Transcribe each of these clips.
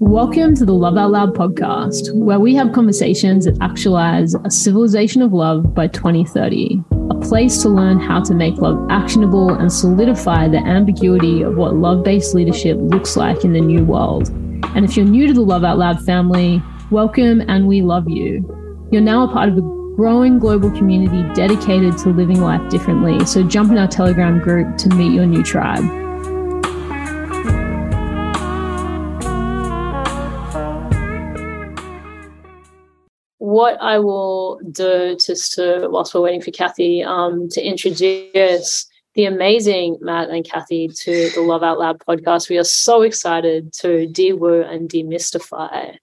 Welcome to the Love Out Loud podcast, where we have conversations that actualize a civilization of love by 2030, a place to learn how to make love actionable and solidify the ambiguity of what love based leadership looks like in the new world. And if you're new to the Love Out Loud family, welcome and we love you. You're now a part of a growing global community dedicated to living life differently. So jump in our Telegram group to meet your new tribe. What I will do just to, whilst we're waiting for Kathy, um, to introduce the amazing Matt and Kathy to the Love Out Loud podcast. We are so excited to de-woo and demystify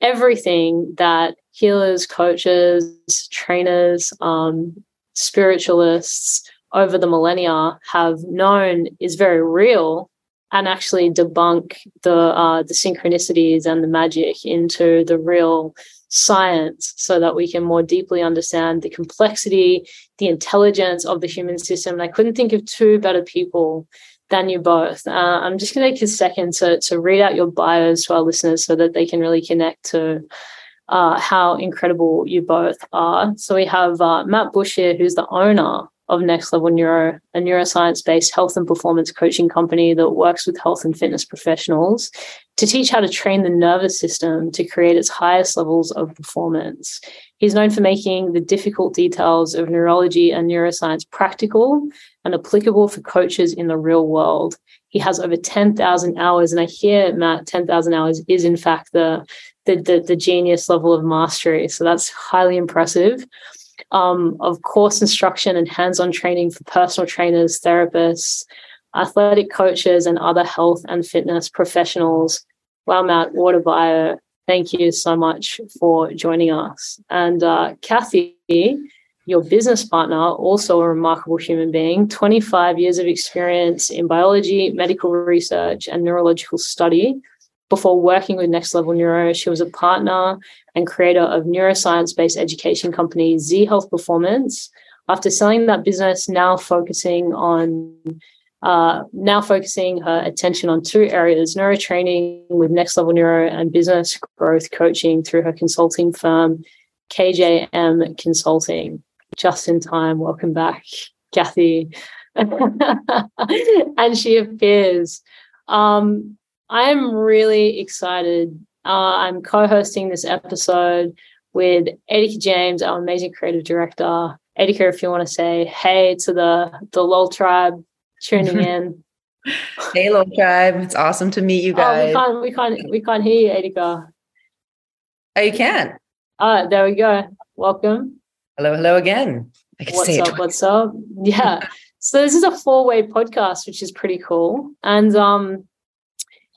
everything that healers, coaches, trainers, um, spiritualists over the millennia have known is very real and actually debunk the uh, the synchronicities and the magic into the real science so that we can more deeply understand the complexity, the intelligence of the human system. And I couldn't think of two better people than you both. Uh, I'm just going to take a second to, to read out your bios to our listeners so that they can really connect to uh, how incredible you both are. So we have uh, Matt Bush here, who's the owner of Next Level Neuro, a neuroscience based health and performance coaching company that works with health and fitness professionals to teach how to train the nervous system to create its highest levels of performance. He's known for making the difficult details of neurology and neuroscience practical and applicable for coaches in the real world. He has over 10,000 hours, and I hear, Matt, 10,000 hours is in fact the, the, the, the genius level of mastery. So that's highly impressive um, of course instruction and hands-on training for personal trainers, therapists, athletic coaches, and other health and fitness professionals. Wow, Matt, what a bio. Thank you so much for joining us. And uh, Kathy, your business partner, also a remarkable human being, 25 years of experience in biology, medical research, and neurological study. Before working with Next Level Neuro, she was a partner and creator of neuroscience based education company Z Health Performance. After selling that business, now focusing on uh, now focusing her attention on two areas neurotraining with next level neuro and business growth coaching through her consulting firm kjm consulting. Just in time. Welcome back kathy. And she appears. Um, i am really excited uh, I'm co-hosting this episode with Edika James, our amazing creative director. Edika, if you want to say hey to the the LOL tribe tuning in. hey LOL tribe, it's awesome to meet you guys. Oh, we can't we can't we can't hear you, Edika. Oh, you can. Ah, there we go. Welcome. Hello, hello again. I can what's up? What's up? Yeah. so this is a four-way podcast, which is pretty cool. And um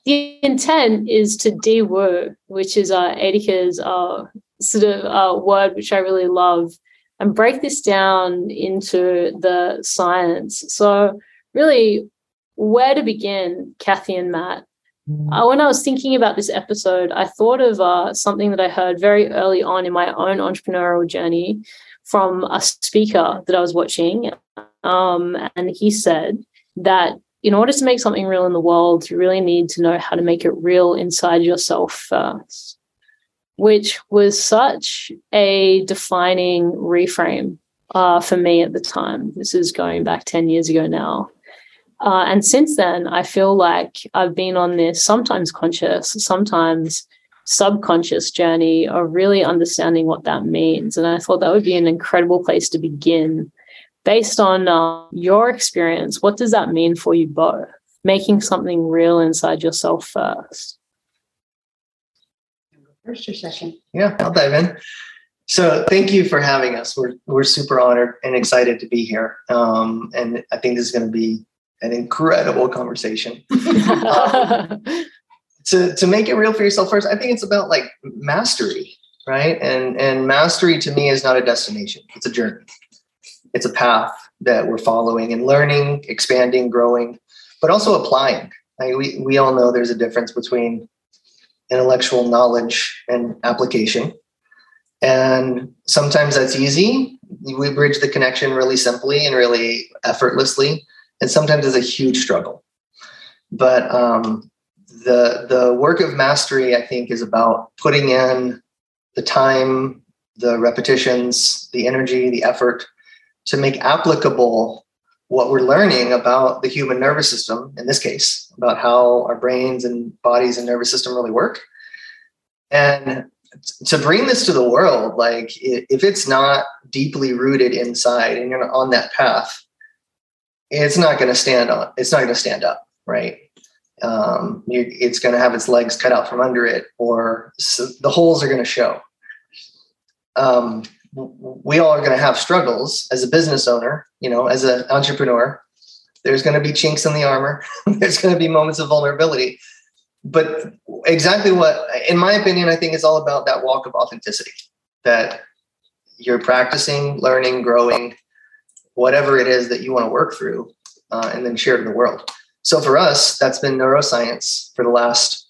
the intent is to de-woo, which is uh, Edika's uh, sort of uh, word, which I really love, and break this down into the science. So, really, where to begin, Kathy and Matt? Mm. Uh, when I was thinking about this episode, I thought of uh, something that I heard very early on in my own entrepreneurial journey from a speaker that I was watching. Um, and he said that in order to make something real in the world, you really need to know how to make it real inside yourself first, which was such a defining reframe uh, for me at the time. This is going back 10 years ago now. Uh, and since then, I feel like I've been on this sometimes conscious, sometimes subconscious journey of really understanding what that means. And I thought that would be an incredible place to begin based on uh, your experience, what does that mean for you both? Making something real inside yourself first. First or second? Yeah, I'll dive in. So thank you for having us. We're we're super honored and excited to be here. Um, and I think this is going to be an incredible conversation. um, to to make it real for yourself first, I think it's about like mastery, right? And and mastery to me is not a destination; it's a journey it's a path that we're following and learning, expanding, growing, but also applying. Like we, we all know there's a difference between intellectual knowledge and application. And sometimes that's easy. We bridge the connection really simply and really effortlessly. And sometimes it's a huge struggle. But um, the the work of mastery i think is about putting in the time the repetitions the energy the effort to make applicable what we're learning about the human nervous system in this case about how our brains and bodies and nervous system really work and to bring this to the world like if it's not deeply rooted inside and you're on that path it's not going to stand on it's not going to stand up right um, it's going to have its legs cut out from under it, or so the holes are going to show. Um, we all are going to have struggles as a business owner, you know, as an entrepreneur. There's going to be chinks in the armor. There's going to be moments of vulnerability. But exactly what, in my opinion, I think it's all about that walk of authenticity that you're practicing, learning, growing, whatever it is that you want to work through, uh, and then share to the world. So for us, that's been neuroscience for the last,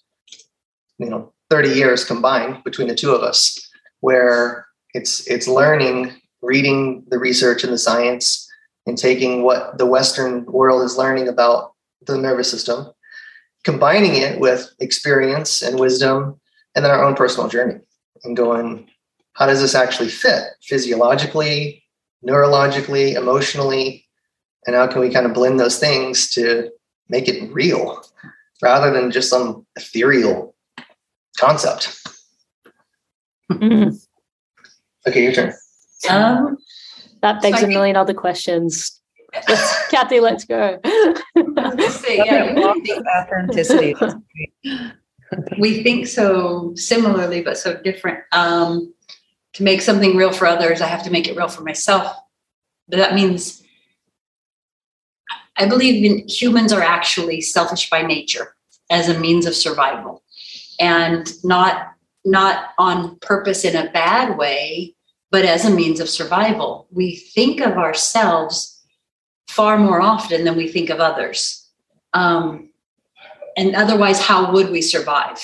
you know, 30 years combined between the two of us, where it's it's learning, reading the research and the science, and taking what the Western world is learning about the nervous system, combining it with experience and wisdom, and then our own personal journey, and going, how does this actually fit physiologically, neurologically, emotionally, and how can we kind of blend those things to make it real rather than just some ethereal concept. Mm-hmm. Okay, your turn. Um, that begs a million other questions. Let's, Kathy, let's go. yeah, authenticity. we think so similarly, but so different. Um, to make something real for others, I have to make it real for myself. But that means I believe in humans are actually selfish by nature as a means of survival and not not on purpose in a bad way but as a means of survival. We think of ourselves far more often than we think of others. Um, and otherwise how would we survive?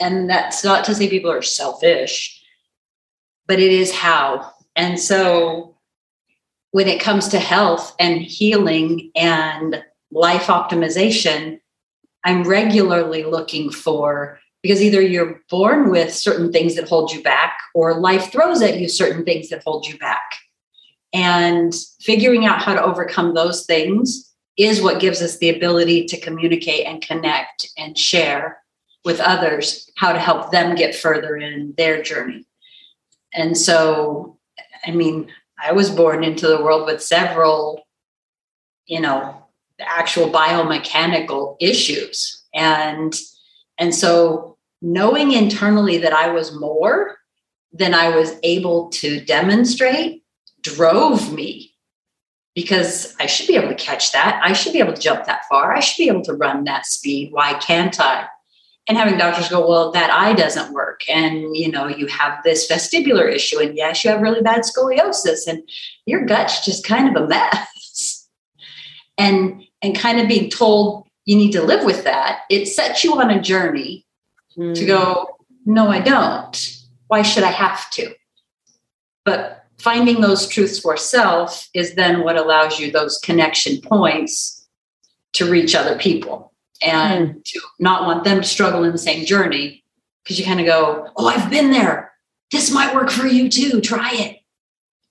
And that's not to say people are selfish but it is how. And so when it comes to health and healing and life optimization, I'm regularly looking for because either you're born with certain things that hold you back or life throws at you certain things that hold you back. And figuring out how to overcome those things is what gives us the ability to communicate and connect and share with others how to help them get further in their journey. And so, I mean, I was born into the world with several, you know, actual biomechanical issues. And and so knowing internally that I was more than I was able to demonstrate drove me because I should be able to catch that. I should be able to jump that far. I should be able to run that speed. Why can't I? and having doctors go well that eye doesn't work and you know you have this vestibular issue and yes you have really bad scoliosis and your gut's just kind of a mess and and kind of being told you need to live with that it sets you on a journey mm. to go no i don't why should i have to but finding those truths for self is then what allows you those connection points to reach other people and mm. to not want them to struggle in the same journey because you kind of go, Oh, I've been there. This might work for you too. Try it.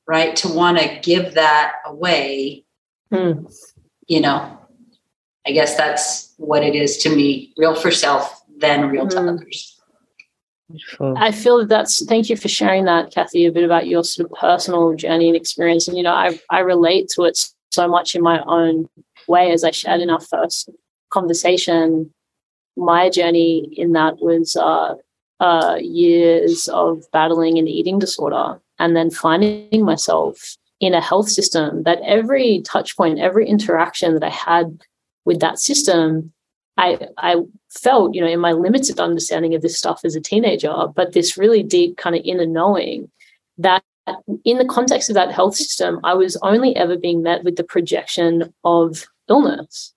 Right. To want to give that away, mm. you know, I guess that's what it is to me real for self, then real mm. to hmm. others. I feel that that's thank you for sharing that, Kathy, a bit about your sort of personal journey and experience. And you know, I I relate to it so much in my own way as I shared in our first conversation, my journey in that was uh, uh, years of battling an eating disorder and then finding myself in a health system that every touch point, every interaction that I had with that system, I, I felt, you know, in my limited understanding of this stuff as a teenager, but this really deep kind of inner knowing that in the context of that health system, I was only ever being met with the projection of illness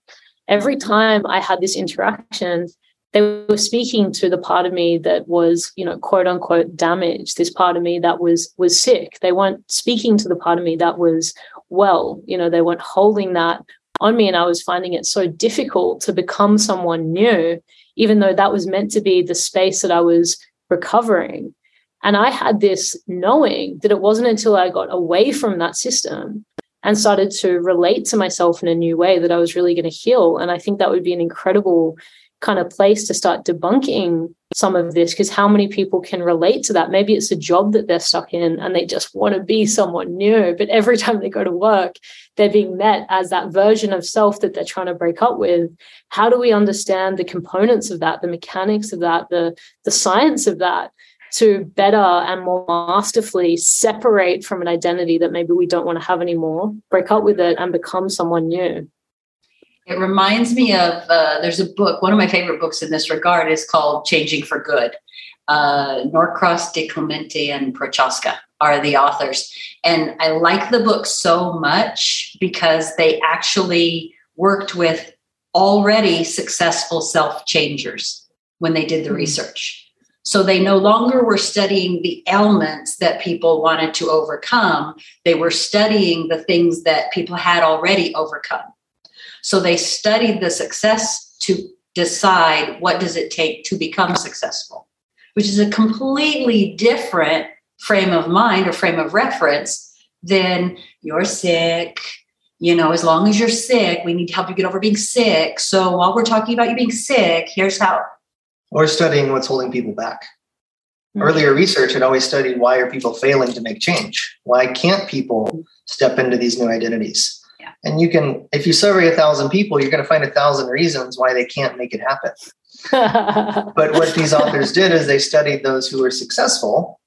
every time I had this interaction, they were speaking to the part of me that was, you know, quote unquote damaged, this part of me that was was sick. They weren't speaking to the part of me that was well, you know, they weren't holding that on me and I was finding it so difficult to become someone new, even though that was meant to be the space that I was recovering. And I had this knowing that it wasn't until I got away from that system and started to relate to myself in a new way that I was really going to heal. And I think that would be an incredible kind of place to start debunking some of this because how many people can relate to that? Maybe it's a job that they're stuck in and they just want to be someone new but every time they go to work they're being met as that version of self that they're trying to break up with. How do we understand the components of that the mechanics of that the the science of that to better and more masterfully separate from an identity that maybe we don't want to have anymore break up with it and become someone new it reminds me of uh, there's a book, one of my favorite books in this regard is called Changing for Good. Uh, Norcross, DiClemente, and Prochaska are the authors. And I like the book so much because they actually worked with already successful self changers when they did the mm-hmm. research. So they no longer were studying the ailments that people wanted to overcome, they were studying the things that people had already overcome. So they studied the success to decide what does it take to become successful, which is a completely different frame of mind or frame of reference than you're sick. You know, as long as you're sick, we need to help you get over being sick. So while we're talking about you being sick, here's how. Or studying what's holding people back. Mm-hmm. Earlier research had always studied why are people failing to make change? Why can't people step into these new identities? And you can, if you survey a thousand people, you're going to find a thousand reasons why they can't make it happen. but what these authors did is they studied those who were successful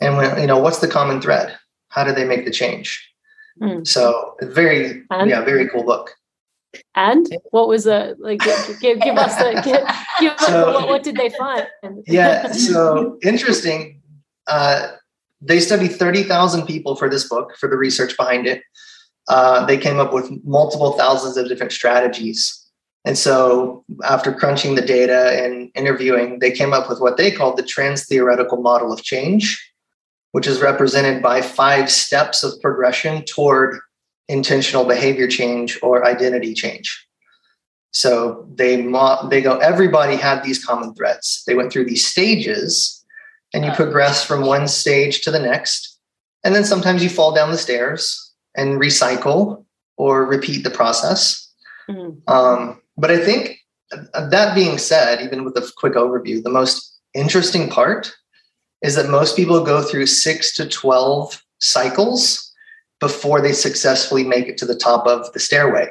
and when, you know, what's the common thread? How did they make the change? Mm. So very, and, yeah, very cool book. And what was the like? Give, give us the give, give so, us, what, what, did they find? yeah, so interesting. Uh, they studied thirty thousand people for this book for the research behind it, uh, they came up with multiple thousands of different strategies. And so, after crunching the data and interviewing, they came up with what they called the trans theoretical model of change, which is represented by five steps of progression toward intentional behavior change or identity change. So they mo- they go. Everybody had these common threads. They went through these stages, and you progress from one stage to the next, and then sometimes you fall down the stairs, and recycle or repeat the process. Mm-hmm. Um, but I think uh, that being said, even with a quick overview, the most interesting part is that most people go through six to 12 cycles before they successfully make it to the top of the stairway.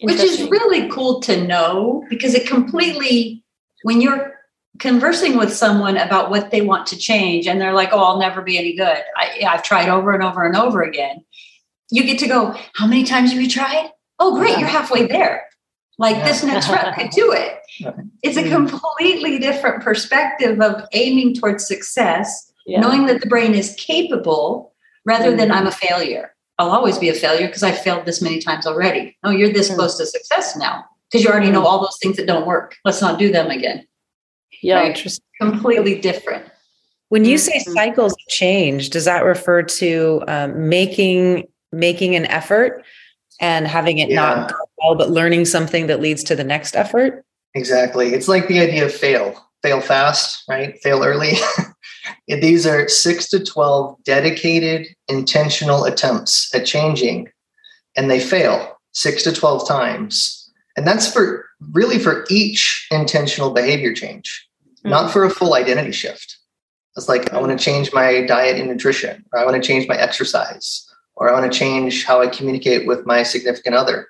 Which is really cool to know because it completely, when you're conversing with someone about what they want to change and they're like oh i'll never be any good I, i've tried over and over and over again you get to go how many times have you tried oh great yeah. you're halfway there like yeah. this next rep could do it it's a mm-hmm. completely different perspective of aiming towards success yeah. knowing that the brain is capable rather than i'm a mm-hmm. failure i'll always be a failure because i failed this many times already oh you're this mm. close to success now because you already know mm. all those things that don't work let's not do them again yeah, right? completely different. When you say mm-hmm. cycles change, does that refer to um, making making an effort and having it yeah. not go well, but learning something that leads to the next effort? Exactly. It's like the idea of fail, fail fast, right? Fail early. These are six to 12 dedicated, intentional attempts at changing, and they fail six to 12 times. And that's for really for each intentional behavior change mm-hmm. not for a full identity shift. It's like, I want to change my diet and nutrition, or I want to change my exercise, or I want to change how I communicate with my significant other.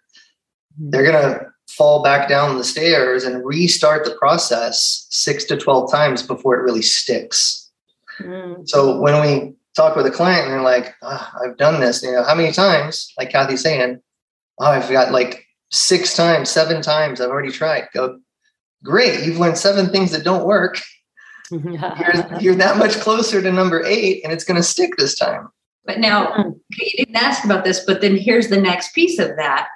Mm-hmm. They're going to fall back down the stairs and restart the process six to 12 times before it really sticks. Mm-hmm. So when we talk with a client and they're like, oh, I've done this, you know, how many times, like Kathy's saying, oh, I've got like six times, seven times, I've already tried. Go, great, you've learned seven things that don't work. Mm-hmm. you're, you're that much closer to number eight, and it's going to stick this time. But now, mm-hmm. okay, you didn't ask about this, but then here's the next piece of that.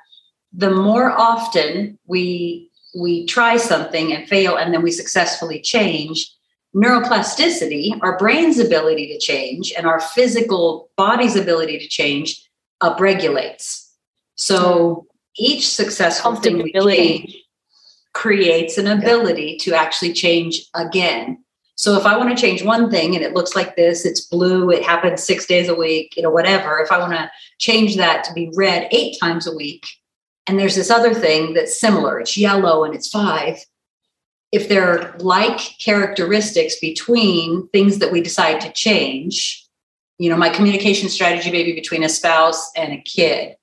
The more often we we try something and fail, and then we successfully change, neuroplasticity, our brain's ability to change, and our physical body's ability to change upregulates. So each successful thing we change creates an ability to actually change again. So if I want to change one thing and it looks like this, it's blue, it happens six days a week, you know, whatever. If I want to change that to be red eight times a week, and there's this other thing that's similar, it's yellow and it's five. If there are like characteristics between things that we decide to change, you know, my communication strategy maybe between a spouse and a kid,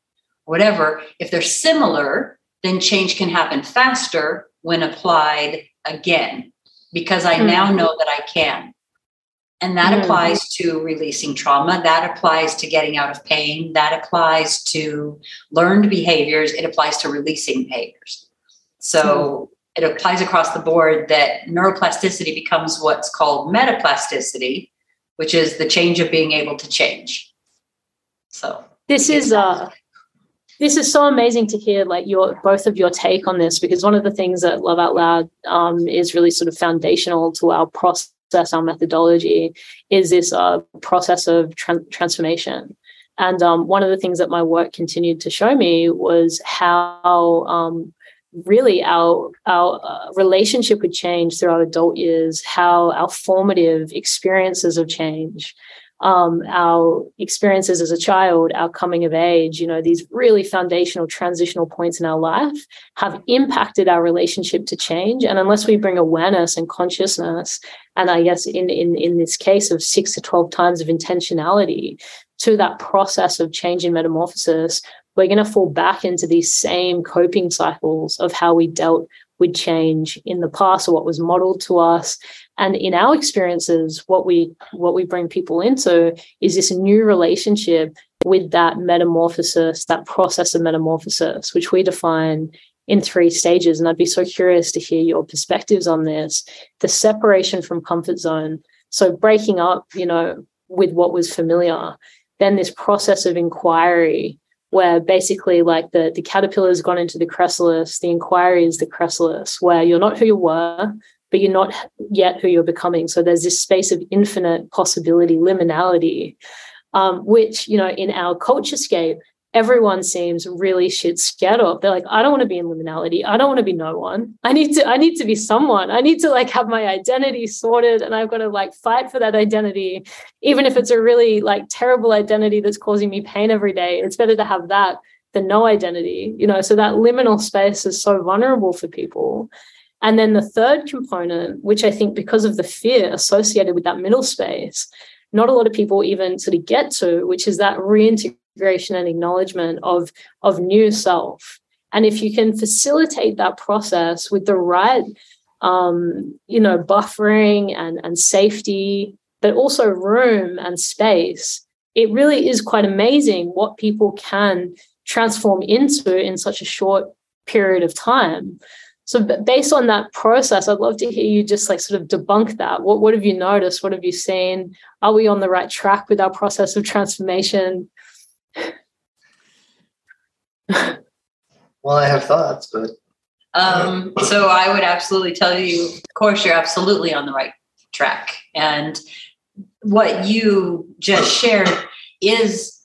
whatever, if they're similar, then change can happen faster when applied again because I mm-hmm. now know that I can. And that mm-hmm. applies to releasing trauma. That applies to getting out of pain. That applies to learned behaviors. It applies to releasing behaviors. So mm-hmm. it applies across the board that neuroplasticity becomes what's called metaplasticity, which is the change of being able to change. So this is uh this is so amazing to hear like your both of your take on this because one of the things that love out loud um, is really sort of foundational to our process our methodology is this uh, process of tra- transformation. And um, one of the things that my work continued to show me was how um, really our our uh, relationship with change through our adult years how our formative experiences of change um, our experiences as a child, our coming of age, you know, these really foundational transitional points in our life have impacted our relationship to change. And unless we bring awareness and consciousness, and I guess in in in this case of six to twelve times of intentionality to that process of change and metamorphosis, we're going to fall back into these same coping cycles of how we dealt with change in the past or what was modeled to us and in our experiences what we what we bring people into is this new relationship with that metamorphosis that process of metamorphosis which we define in three stages. And i'd be so curious to hear your perspectives on this the separation from comfort zone. So breaking up you know with what was familiar then this process of inquiry where basically like the the caterpillar's gone into the chrysalis the inquiry is the chrysalis where you're not who you were but you're not yet who you're becoming. So there's this space of infinite possibility, liminality, um, which, you know, in our culture scape, everyone seems really shit scared of. They're like, I don't want to be in liminality. I don't want to be no one. I need to, I need to be someone. I need to like have my identity sorted and I've got to like fight for that identity. Even if it's a really like terrible identity that's causing me pain every day, it's better to have that than no identity, you know. So that liminal space is so vulnerable for people. And then the third component, which I think because of the fear associated with that middle space, not a lot of people even sort of get to, which is that reintegration and acknowledgement of, of new self. And if you can facilitate that process with the right, um, you know, buffering and, and safety, but also room and space, it really is quite amazing what people can transform into in such a short period of time. So based on that process, I'd love to hear you just like sort of debunk that. What what have you noticed? What have you seen? Are we on the right track with our process of transformation? well, I have thoughts, but um, so I would absolutely tell you, of course, you're absolutely on the right track. And what you just shared is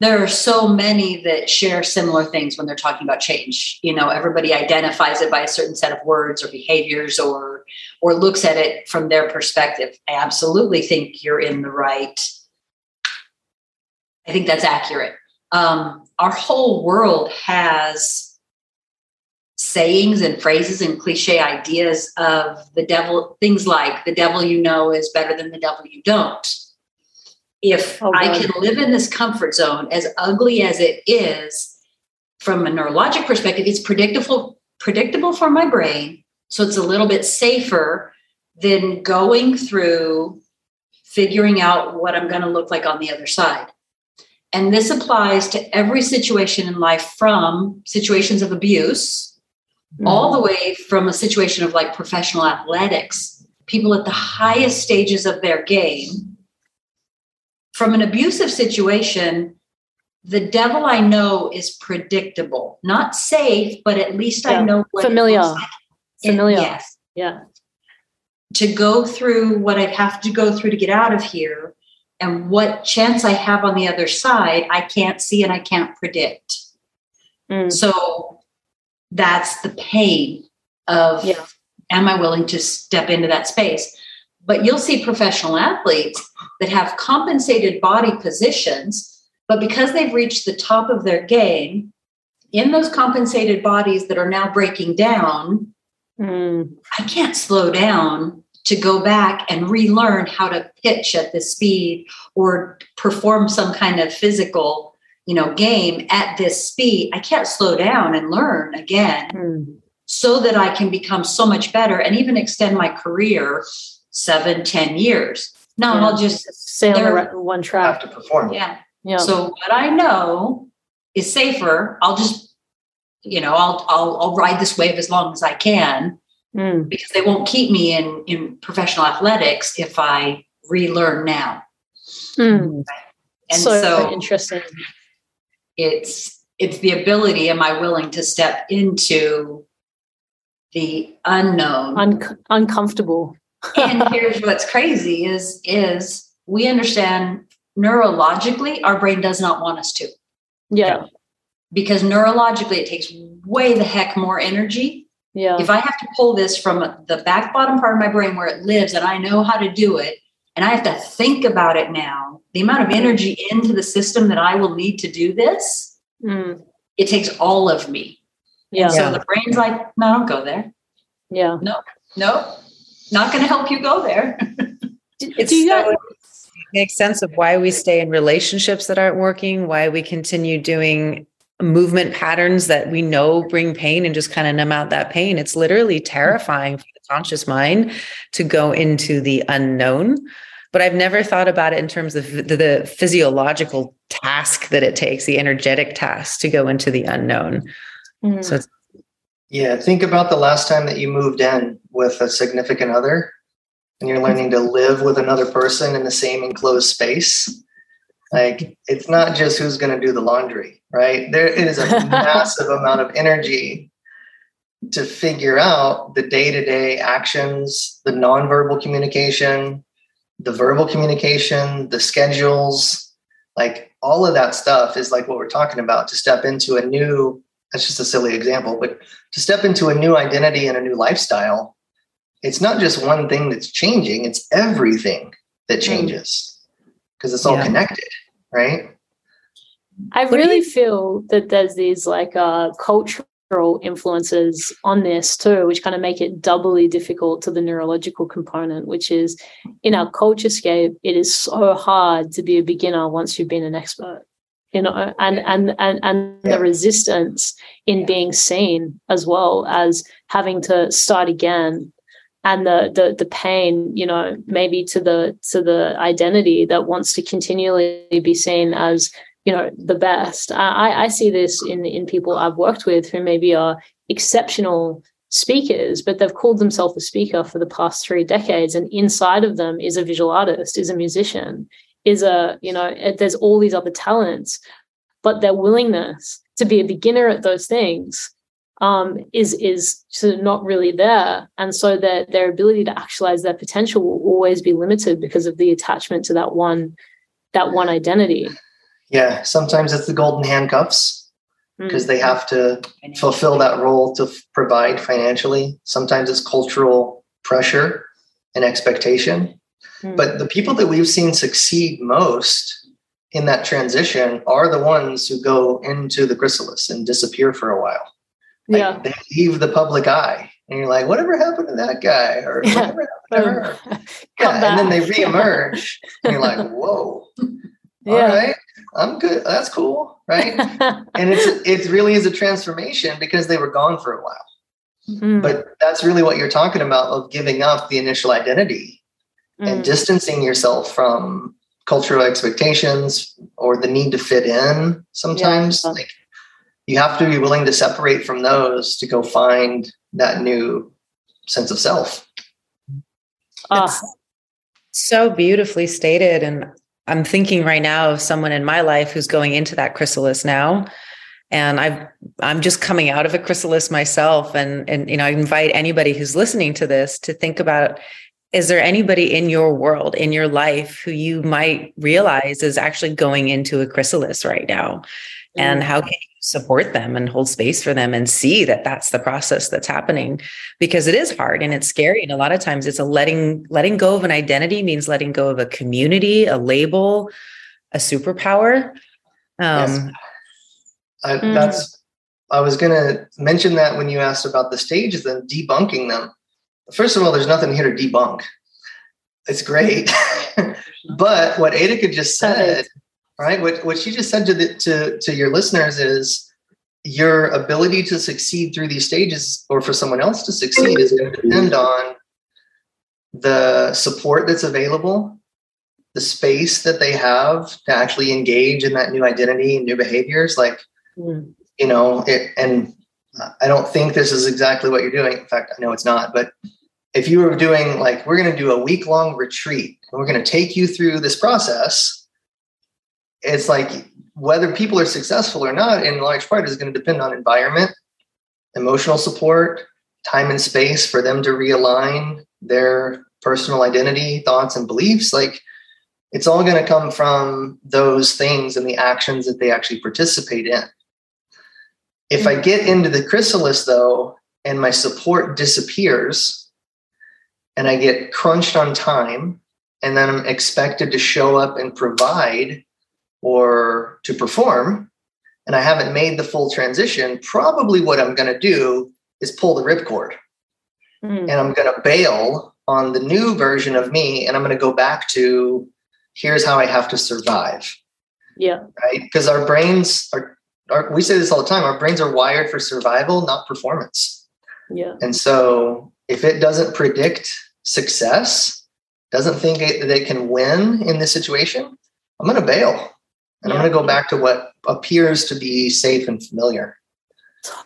there are so many that share similar things when they're talking about change. You know everybody identifies it by a certain set of words or behaviors or or looks at it from their perspective. I absolutely think you're in the right. I think that's accurate. Um, our whole world has sayings and phrases and cliche ideas of the devil things like the devil you know is better than the devil you don't if oh, I can live in this comfort zone, as ugly as it is, from a neurologic perspective, it's predictable, predictable for my brain. So it's a little bit safer than going through figuring out what I'm going to look like on the other side. And this applies to every situation in life from situations of abuse mm-hmm. all the way from a situation of like professional athletics, people at the highest stages of their game from an abusive situation, the devil I know is predictable, not safe, but at least yeah. I know what familiar. Yes. Yeah. To go through what I'd have to go through to get out of here and what chance I have on the other side, I can't see and I can't predict. Mm. So that's the pain of yeah. am I willing to step into that space? But you'll see professional athletes that have compensated body positions, but because they've reached the top of their game in those compensated bodies that are now breaking down, mm. I can't slow down to go back and relearn how to pitch at this speed or perform some kind of physical you know game at this speed i can't slow down and learn again mm. so that i can become so much better and even extend my career seven ten years. No yeah. i'll just stay on one track. Have to perform yeah. Yeah. So what i know is safer. I'll just you know i'll i'll, I'll ride this wave as long as i can mm. because they won't keep me in in professional athletics if i relearn now. Mm. and so, so interesting. it's it's the ability am i willing to step into the unknown? Un- uncomfortable and here's what's crazy is is we understand neurologically our brain does not want us to yeah because neurologically it takes way the heck more energy yeah if i have to pull this from the back bottom part of my brain where it lives and i know how to do it and I have to think about it now, the amount of energy into the system that I will need to do this, mm. it takes all of me. Yeah. And so the brain's like, no, don't go there. Yeah. No, no, not going to help you go there. it's do you so, makes sense of why we stay in relationships that aren't working, why we continue doing movement patterns that we know bring pain and just kind of numb out that pain. It's literally terrifying for the conscious mind to go into the unknown. But I've never thought about it in terms of the, the physiological task that it takes, the energetic task to go into the unknown. Mm. So yeah, think about the last time that you moved in with a significant other and you're learning to live with another person in the same enclosed space. Like it's not just who's going to do the laundry, right? There is a massive amount of energy to figure out the day-to-day actions, the nonverbal communication, the verbal communication, the schedules, like all of that stuff is like what we're talking about to step into a new that's just a silly example, but to step into a new identity and a new lifestyle, it's not just one thing that's changing, it's everything that mm. changes because it's all yeah. connected, right? I really feel that there's these like uh, cultural influences on this too, which kind of make it doubly difficult to the neurological component, which is in our culture scape, it is so hard to be a beginner once you've been an expert. You know, and and and and yeah. the resistance in being seen as well as having to start again and the the the pain you know maybe to the to the identity that wants to continually be seen as you know the best. I i see this in in people i've worked with who maybe are exceptional speakers but they've called themselves a speaker for the past three decades and inside of them is a visual artist is a musician is a you know there's all these other talents but their willingness to be a beginner at those things um, is is sort of not really there, and so that their ability to actualize their potential will always be limited because of the attachment to that one that one identity. Yeah, sometimes it's the golden handcuffs because mm. they have to fulfill that role to f- provide financially. Sometimes it's cultural pressure and expectation. Mm. But the people that we've seen succeed most in that transition are the ones who go into the chrysalis and disappear for a while. Like yeah. They leave the public eye. And you're like, whatever happened to that guy? Or whatever happened to her? yeah. And then they reemerge. and you're like, whoa. Yeah. All right. I'm good. That's cool. Right. and it's it really is a transformation because they were gone for a while. Mm-hmm. But that's really what you're talking about of giving up the initial identity mm-hmm. and mm. distancing yourself from cultural expectations or the need to fit in sometimes. Yeah. Like you have to be willing to separate from those to go find that new sense of self. Ah. so beautifully stated. And I'm thinking right now of someone in my life who's going into that chrysalis now. And I've I'm just coming out of a chrysalis myself. And and you know, I invite anybody who's listening to this to think about is there anybody in your world, in your life, who you might realize is actually going into a chrysalis right now? And how can you support them and hold space for them and see that that's the process that's happening? Because it is hard and it's scary and a lot of times it's a letting letting go of an identity means letting go of a community a label a superpower. Um yes. I, mm. that's i was going to mention that when you asked about the stages and debunking them. First of all there's nothing here to debunk. It's great. But what Adika just said right? What what she just said to the to to your listeners is your ability to succeed through these stages, or for someone else to succeed, is going to depend on the support that's available, the space that they have to actually engage in that new identity and new behaviors. Like, mm. you know, it, and I don't think this is exactly what you're doing. In fact, I know it's not, but if you were doing like, we're going to do a week long retreat and we're going to take you through this process it's like whether people are successful or not in large part is going to depend on environment emotional support time and space for them to realign their personal identity thoughts and beliefs. Like it's all going to come from those things and the actions that they actually participate in. If i get into the chrysalis though and my support disappears and i get crunched on time and then i'm expected to show up and provide or to perform and I haven't made the full transition, probably what I'm going to do is pull the ripcord mm. and I'm going to bail on the new version of me and I'm going to go back to here's how I have to survive. Yeah. Right. Because our brains are, are, we say this all the time, our brains are wired for survival, not performance. Yeah. And so if it doesn't predict success, doesn't think it, that it can win in this situation, I'm going to bail. And yeah. I'm going to go back to what appears to be safe and familiar.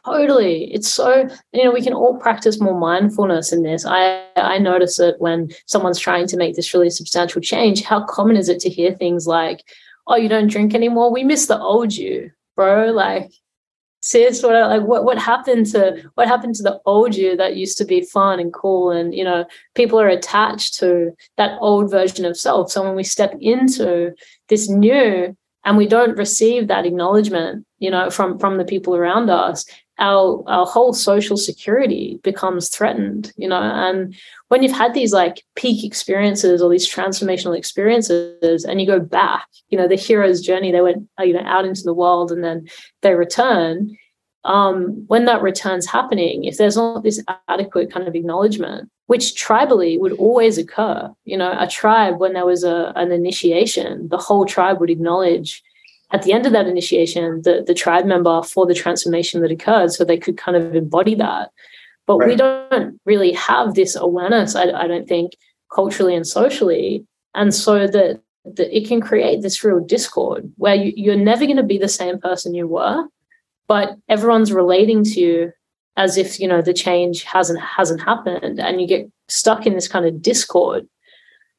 Totally. It's so, you know, we can all practice more mindfulness in this. I, I notice it when someone's trying to make this really substantial change. How common is it to hear things like, oh, you don't drink anymore? We miss the old you, bro. Like, sis, what like what what happened to what happened to the old you that used to be fun and cool and you know people are attached to that old version of self so when we step into this new and we don't receive that acknowledgement you know from from the people around us. Our our whole social security becomes threatened you know and when you've had these like peak experiences or these transformational experiences and you go back you know the hero's journey they went you know out into the world and then they return. Um, when that return's happening if there's not this adequate kind of acknowledgement which tribally would always occur. You know, a tribe, when there was a, an initiation, the whole tribe would acknowledge at the end of that initiation the, the tribe member for the transformation that occurred so they could kind of embody that. But right. we don't really have this awareness, I, I don't think, culturally and socially. And so that, that it can create this real discord where you, you're never going to be the same person you were, but everyone's relating to you as if you know the change hasn't hasn't happened and you get stuck in this kind of discord.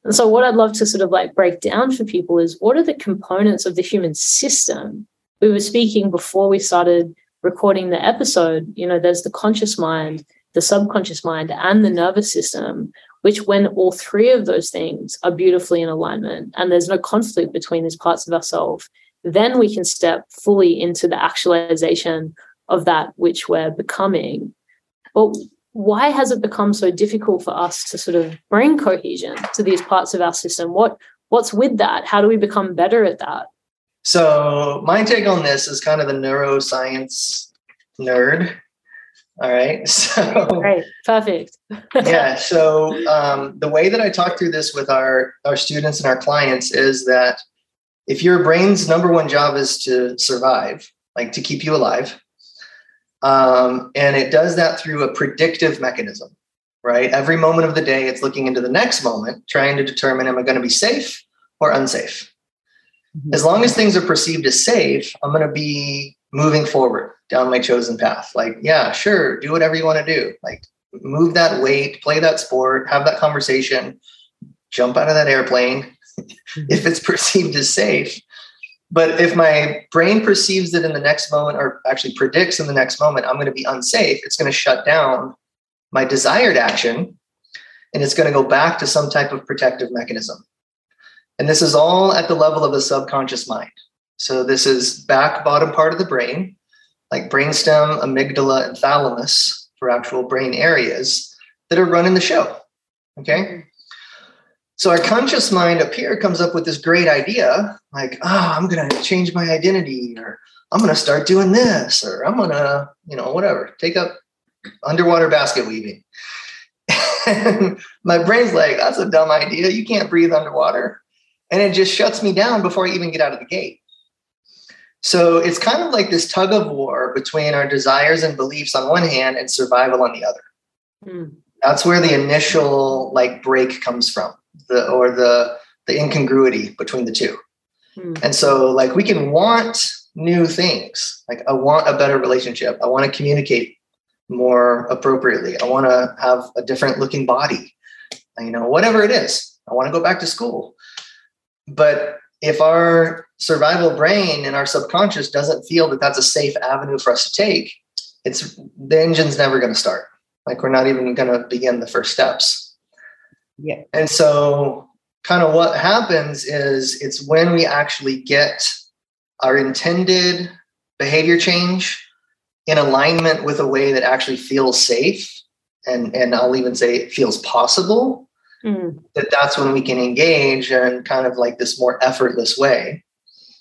And so what i'd love to sort of like break down for people is what are the components of the human system? We were speaking before we started recording the episode you know there's the conscious mind the subconscious mind and the nervous system which when all three of those things are beautifully in alignment and there's no conflict between these parts of ourselves then we can step fully into the actualization of that which we're becoming. But why has it become so difficult for us to sort of bring cohesion to these parts of our system? What what's with that? How do we become better at that? So my take on this is kind of the neuroscience nerd. All right. So right. Perfect. yeah. So um, the way that I talk through this with our our students and our clients is that if your brain's number one job is to survive, like to keep you alive, um, and it does that through a predictive mechanism, right? Every moment of the day, it's looking into the next moment, trying to determine am I going to be safe or unsafe? Mm-hmm. As long as things are perceived as safe, I'm going to be moving forward down my chosen path. Like, yeah, sure, do whatever you want to do. Like, move that weight, play that sport, have that conversation, jump out of that airplane if it's perceived as safe. But if my brain perceives it in the next moment, or actually predicts in the next moment, I'm going to be unsafe, it's going to shut down my desired action and it's going to go back to some type of protective mechanism. And this is all at the level of the subconscious mind. So this is back bottom part of the brain, like brainstem, amygdala, and thalamus for actual brain areas that are running the show. Okay. So our conscious mind up here comes up with this great idea, like, oh, I'm gonna change my identity, or I'm gonna start doing this, or I'm gonna, you know, whatever, take up underwater basket weaving. my brain's like, that's a dumb idea. You can't breathe underwater. And it just shuts me down before I even get out of the gate. So it's kind of like this tug of war between our desires and beliefs on one hand and survival on the other. Mm. That's where the initial like break comes from, the or the the incongruity between the two. Mm. And so like we can want new things. Like I want a better relationship. I want to communicate more appropriately. I want to have a different looking body. You know, whatever it is. I want to go back to school. But if our survival brain and our subconscious doesn't feel that that's a safe avenue for us to take, it's the engine's never going to start. Like we're not even going to begin the first steps. Yeah. And so kind of what happens is it's when we actually get our intended behavior change in alignment with a way that actually feels safe and and I'll even say it feels possible mm. that that's when we can engage in kind of like this more effortless way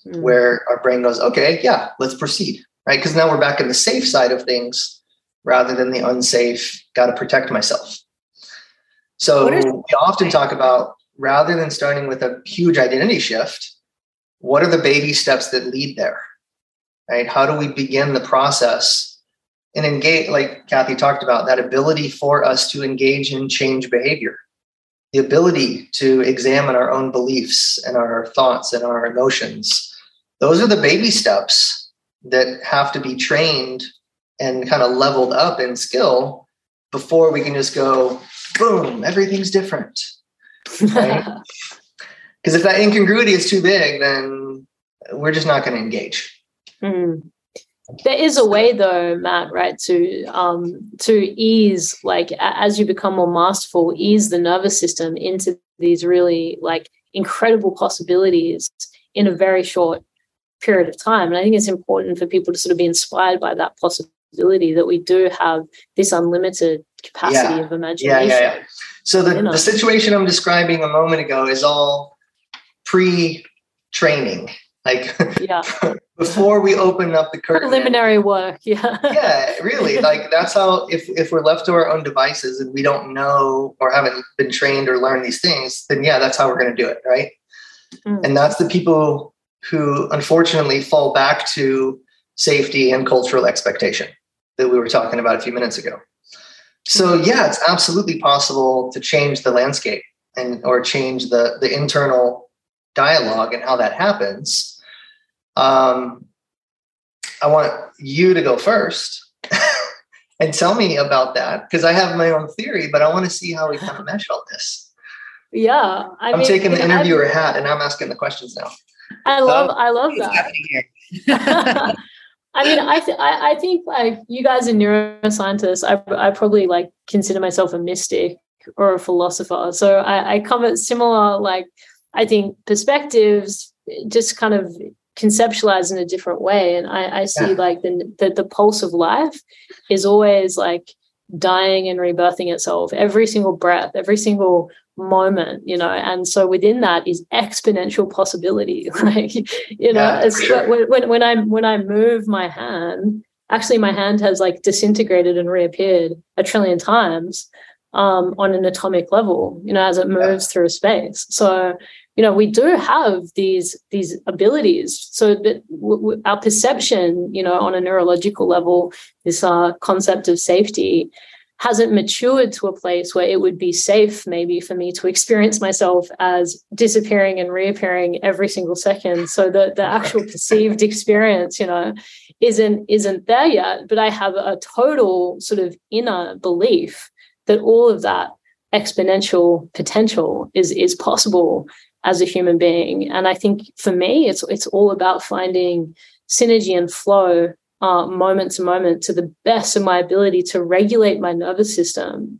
mm. where our brain goes okay yeah let's proceed right because now we're back in the safe side of things rather than the unsafe got to protect myself so we often talk about rather than starting with a huge identity shift what are the baby steps that lead there right? How do we begin the process and engage like kathy talked about that ability for us to engage in change behavior the ability to examine our own beliefs and our thoughts and our emotions. Those are the baby steps that have to be trained and kind of leveled up in skill before we can just go boom everything's different right because if that incongruity is too big then we're just not going to engage Mm. There is a way though, Matt, right, to um to ease like as you become more masterful, ease the nervous system into these really like incredible possibilities in a very short period of time. And I think it's important for people to sort of be inspired by that possibility that we do have this unlimited capacity yeah. of imagination. Yeah, yeah, yeah. So the, the situation I'm describing a moment ago is all pre-training. Like yeah. before we open up the curtain. Preliminary work, yeah. yeah, really. Like that's how if if we're left to our own devices and we don't know or haven't been trained or learned these things, then yeah, that's how we're going to do it, right? Mm. And that's the people who unfortunately fall back to safety and cultural expectation that we were talking about a few minutes ago. So mm. yeah, it's absolutely possible to change the landscape and or change the the internal dialogue and how that happens um, I want you to go first and tell me about that because I have my own theory, but I want to see how we kind of mesh all this. Yeah, I am taking the interviewer I, hat and I'm asking the questions now. I love, I love that. I mean, I, th- I, I think like you guys are neuroscientists. I I probably like consider myself a mystic or a philosopher. So I, I come at similar like I think perspectives, just kind of conceptualized in a different way and i, I see yeah. like the, the, the pulse of life is always like dying and rebirthing itself every single breath every single moment you know and so within that is exponential possibility like you know yeah, sure. when, when, when i when i move my hand actually my hand has like disintegrated and reappeared a trillion times um, on an atomic level you know as it moves yeah. through space so you know we do have these these abilities so that w- w- our perception you know on a neurological level this uh, concept of safety hasn't matured to a place where it would be safe maybe for me to experience myself as disappearing and reappearing every single second. So the, the actual perceived experience you know isn't isn't there yet. But i have a total sort of inner belief that all of that exponential potential is is possible as a human being. And I think for me, it's it's all about finding synergy and flow uh, moment to moment to the best of my ability to regulate my nervous system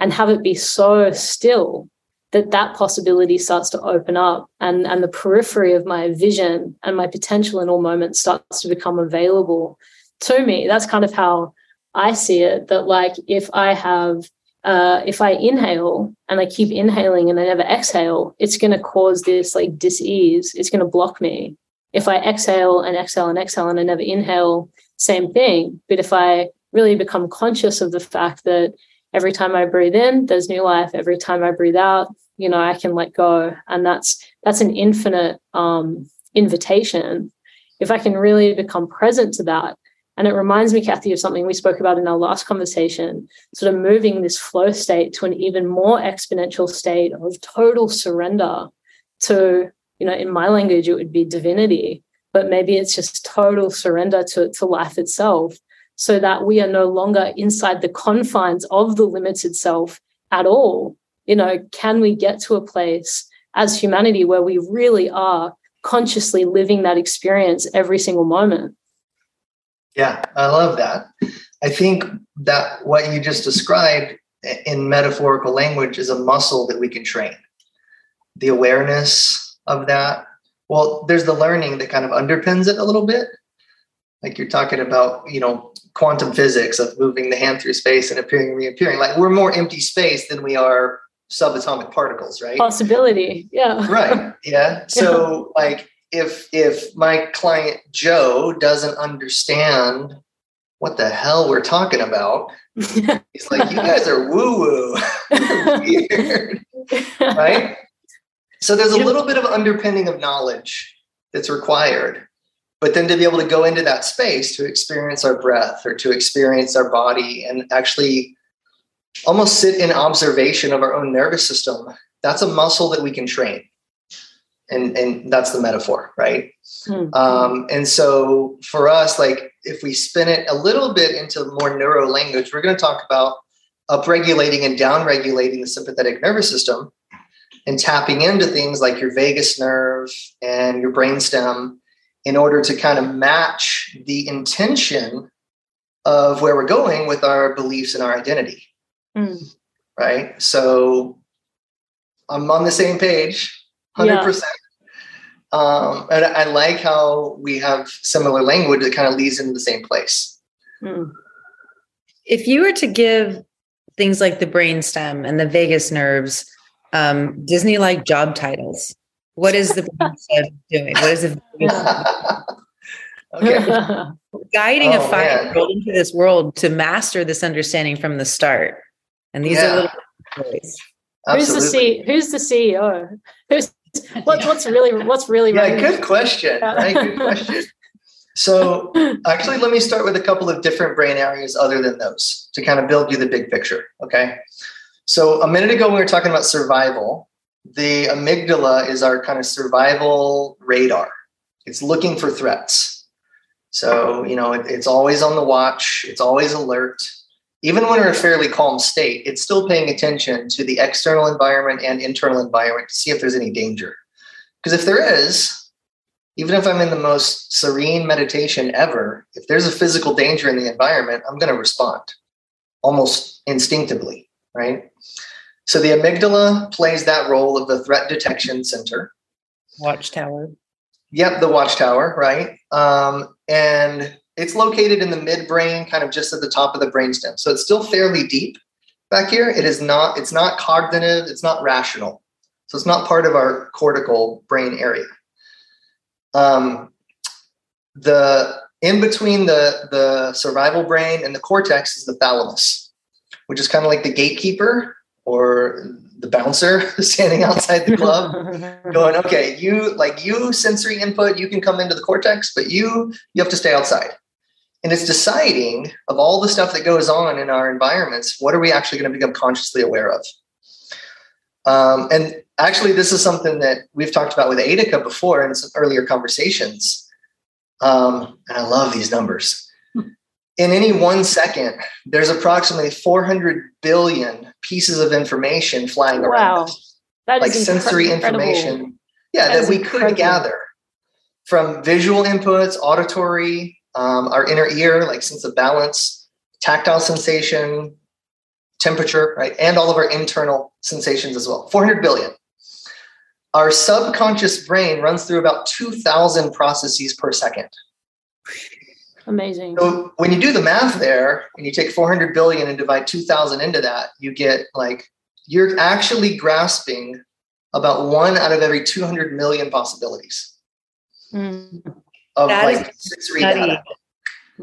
and have it be so still that that possibility starts to open up and and the periphery of my vision and my potential in all moments starts to become available to me that's kind of how i see it that like if i have uh, if I inhale and I keep inhaling and I never exhale, it's going to cause this like dis-ease. It's going to block me. If I exhale and exhale and exhale and I never inhale, same thing. But if I really become conscious of the fact that every time I breathe in, there's new life. Every time I breathe out, you know, I can let go. And that's that's an infinite um, invitation. If I can really become present to that. And it reminds me, Kathy, of something we spoke about in our last conversation, sort of moving this flow state to an even more exponential state of total surrender to, you know, in my language, it would be divinity, but maybe it's just total surrender to, to life itself so that we are no longer inside the confines of the limited self at all. You know, can we get to a place as humanity where we really are consciously living that experience every single moment? Yeah, I love that. I think that what you just described in metaphorical language is a muscle that we can train. The awareness of that. Well, there's the learning that kind of underpins it a little bit. Like you're talking about, you know, quantum physics of moving the hand through space and appearing and reappearing. Like we're more empty space than we are subatomic particles, right? Possibility. Yeah. right. Yeah. So yeah. like if if my client Joe doesn't understand what the hell we're talking about, he's like, you guys are woo-woo. Weird. right? So there's a little bit of underpinning of knowledge that's required but then to be able to go into that space to experience our breath or to experience our body and actually almost sit in observation of our own nervous system that's a muscle that we can train and and that's the metaphor right mm-hmm. um, and so for us like if we spin it a little bit into more neuro language we're going to talk about upregulating and downregulating the sympathetic nervous system and tapping into things like your vagus nerve and your brainstem in order to kind of match the intention of where we're going with our beliefs and our identity. Mm. Right. So I'm on the same page, 100%. Yeah. Um, and I like how we have similar language that kind of leads into the same place. Mm. If you were to give things like the brainstem and the vagus nerves um, Disney like job titles, what is the doing? What is it? okay. Guiding oh, a five year old into this world to master this understanding from the start. And these yeah. are little stories. Who's the C, Who's the CEO? Who's what's what's really what's really yeah? Good question. Right, good question. So actually, let me start with a couple of different brain areas other than those to kind of build you the big picture. Okay. So a minute ago, we were talking about survival the amygdala is our kind of survival radar. It's looking for threats. So, you know, it, it's always on the watch, it's always alert. Even when we're in a fairly calm state, it's still paying attention to the external environment and internal environment to see if there's any danger. Because if there is, even if I'm in the most serene meditation ever, if there's a physical danger in the environment, I'm going to respond almost instinctively, right? So the amygdala plays that role of the threat detection center. Watchtower. Yep, the watchtower, right? Um, and it's located in the midbrain, kind of just at the top of the brainstem. So it's still fairly deep back here. It is not. It's not cognitive. It's not rational. So it's not part of our cortical brain area. Um, the in between the the survival brain and the cortex is the thalamus, which is kind of like the gatekeeper or the bouncer standing outside the club going okay you like you sensory input you can come into the cortex but you you have to stay outside. And it's deciding of all the stuff that goes on in our environments what are we actually going to become consciously aware of? Um, and actually this is something that we've talked about with Adhika before in some earlier conversations. Um, and i love these numbers. In any one second, there's approximately 400 billion pieces of information flying around wow. us. That like sensory incredible. information. Yeah, that, that we incredible. could gather from visual inputs, auditory, um, our inner ear, like sense of balance, tactile sensation, temperature, right? And all of our internal sensations as well. 400 billion. Our subconscious brain runs through about 2,000 processes per second. Amazing. So when you do the math there and you take 400 billion and divide 2,000 into that, you get like, you're actually grasping about one out of every 200 million possibilities Mm. of That like sensory data,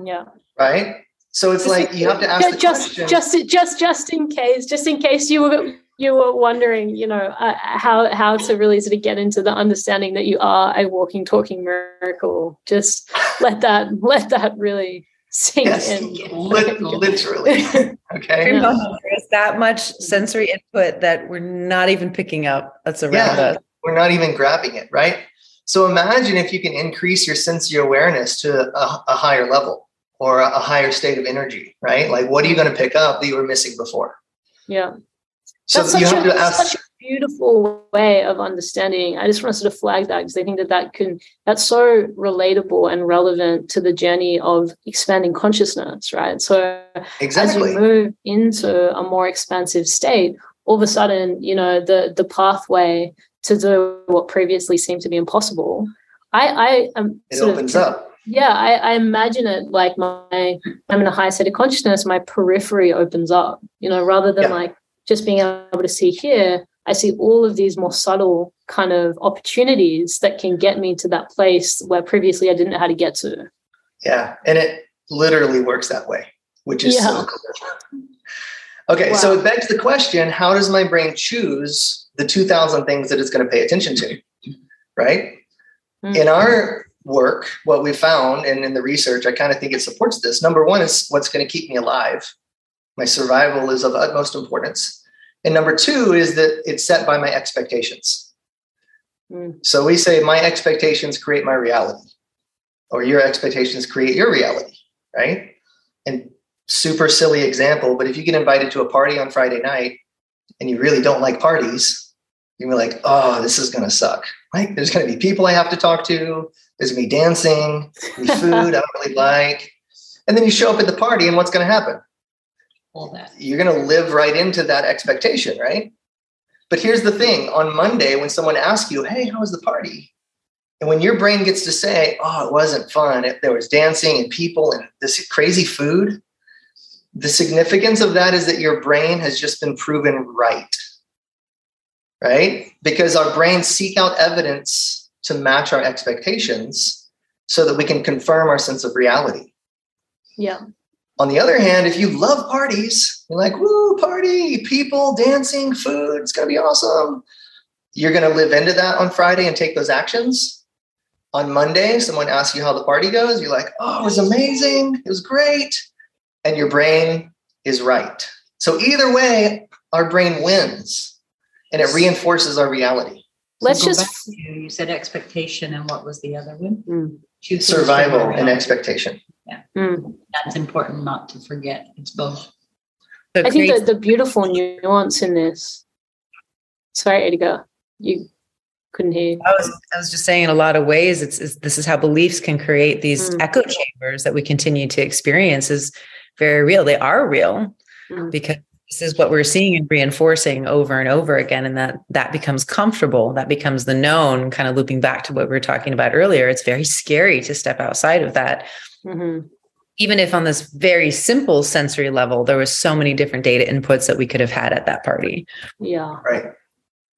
Yeah. right? So it's like you have to ask the just question. just just just in case just in case you were you were wondering you know uh, how how to really sort of get into the understanding that you are a walking talking miracle just let that let that really sink yes, in lit- literally. Okay. Yeah. There's that much sensory input that we're not even picking up that's around Yeah. us. We're not even grabbing it, right? So imagine if you can increase your sensory awareness to a, a higher level or a, a higher state of energy, right? Like, what are you going to pick up that you were missing before? yeah So that's you such, have a, ask. such a beautiful way of understanding i just want to sort of flag that because i think that that can that's so relatable and relevant to the journey of expanding consciousness right so as exactly. you move into a more expansive state all of a sudden you know the the pathway to do what previously seemed to be impossible i i am It sort opens of, up. yeah I, I imagine it like my i'm in a higher state of consciousness my periphery opens up you know rather than Yeah. like just being able to see here i see all of these more subtle kind of opportunities that can get me to that place where previously i didn't know how to get to Yeah. And it literally works that way, which is so cool. Okay. So it begs the question how does my brain choose the 2,000 things that it's going to pay attention to? Right. Mm. In our work, what we found, and in the research, I kind of think it supports this. Number one is what's going to keep me alive. My survival is of utmost importance. And number two is that it's set by my expectations. Mm. So we say, my expectations create my reality, or your expectations create your reality, right? And super silly example, but if you get invited to a party on Friday night and you really don't like parties, you're like, oh, this is going to suck. Like, there's going to be people I have to talk to. There's going to be dancing, gonna food I don't really like. And then you show up at the party, and what's going to happen? All that. You're going to live right into that expectation, right? But here's the thing on Monday, when someone asks you, hey, how was the party? And when your brain gets to say, oh, it wasn't fun, it, there was dancing and people and this crazy food, the significance of that is that your brain has just been proven right. Right? Because our brains seek out evidence to match our expectations so that we can confirm our sense of reality. yeah On the other hand, if you love parties, you're like, woo, party, people, dancing, food, it's going to be awesome. You're going to live into that on Friday and take those actions. On Monday, someone asks you how the party goes. You're like, oh, it was amazing. It was great. And your brain is right. So either way, our brain wins and it reinforces our reality. let's go just back to- You said expectation, and what was the other one? Mm. Survival and reality. Expectation. Mm. That's important not to forget. It's both. So I think that the beautiful nuance in this. Sorry, Edgar, you couldn't hear. I was, I was just saying, in a lot of ways, it's, it's this is how beliefs can create these Mm. echo chambers that we continue to experience is very real. They are real Mm. because this is what we're seeing and reinforcing over and over again, and that that becomes comfortable. That becomes the known. Kind of looping back to what we were talking about earlier. It's very scary to step outside of that. Mhm. Even if on this very simple sensory level, there was so many different data inputs that we could have had at that party. Yeah. Right.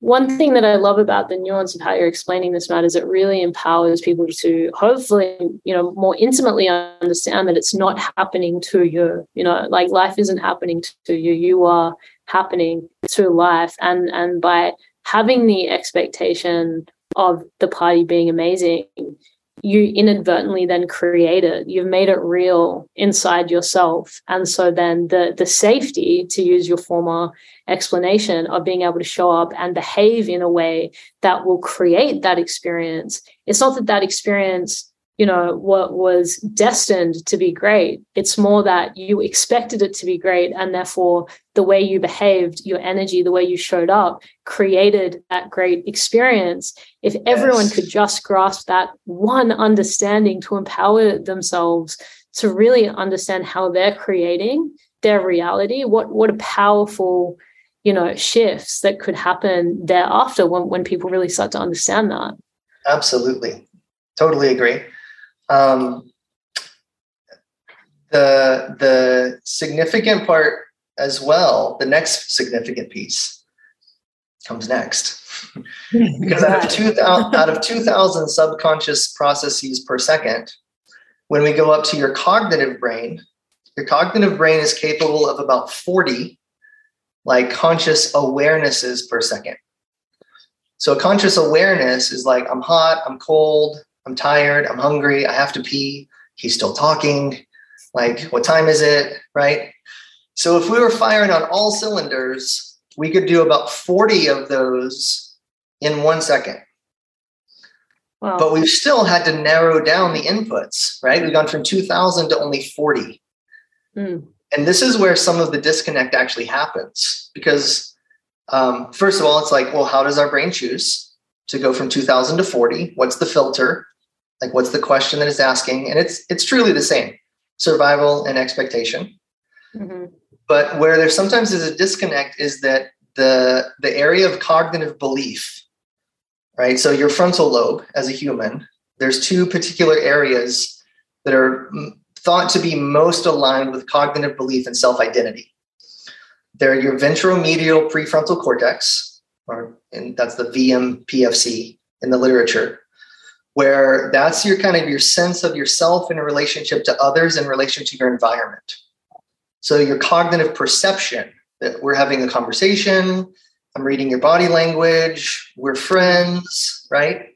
One thing that I love about the nuance of how you're explaining this, Matt, is it really empowers people to hopefully, you know, more intimately understand that it's not happening to you. You know, like life isn't happening to you. You are happening to life. And and by having the expectation of the party being amazing, you inadvertently then create it. You've made it real inside yourself. And so then the the safety, to use your former explanation of being able to show up and behave in a way that will create that experience. It's not that that experience, you know, what was destined to be great. It's more that you expected it to be great. And therefore, the way you behaved, your energy, the way you showed up created that great experience. If everyone Yes. could just grasp that one understanding to empower themselves to really understand how they're creating their reality, what, what a powerful you know shifts that could happen thereafter when, when people really start to understand that absolutely totally agree um, the the significant part as well the next significant piece comes next because out of 2000 out of 2000 subconscious processes per second when we go up to your cognitive brain your cognitive brain is capable of about 40 like conscious awarenesses per second. So a conscious awareness is like I'm hot, I'm cold, I'm tired, I'm hungry, I have to pee. He's still talking. Like, what time is it? Right. So if we were firing on all cylinders, we could do about 40 of those in one second. Wow. But we've still had to narrow down the inputs, right? We've gone from 2000 to only 40. Mm. And this is where some of the disconnect actually happens because, um, first of all, it's like, well, how does our brain choose to go from 2000 to 40? What's the filter? Like, what's the question that it's asking? And it's it's truly the same: survival and expectation. Mm-hmm. But where there sometimes is a disconnect is that the the area of cognitive belief, right? So your frontal lobe as a human, there's two particular areas that are thought to be most aligned with cognitive belief and self identity. They're your ventromedial prefrontal cortex, or and that's the VMPFC in the literature, where that's your kind of your sense of yourself in relationship to others in relation to your environment. So your cognitive perception that we're having a conversation, I'm reading your body language, we're friends, right?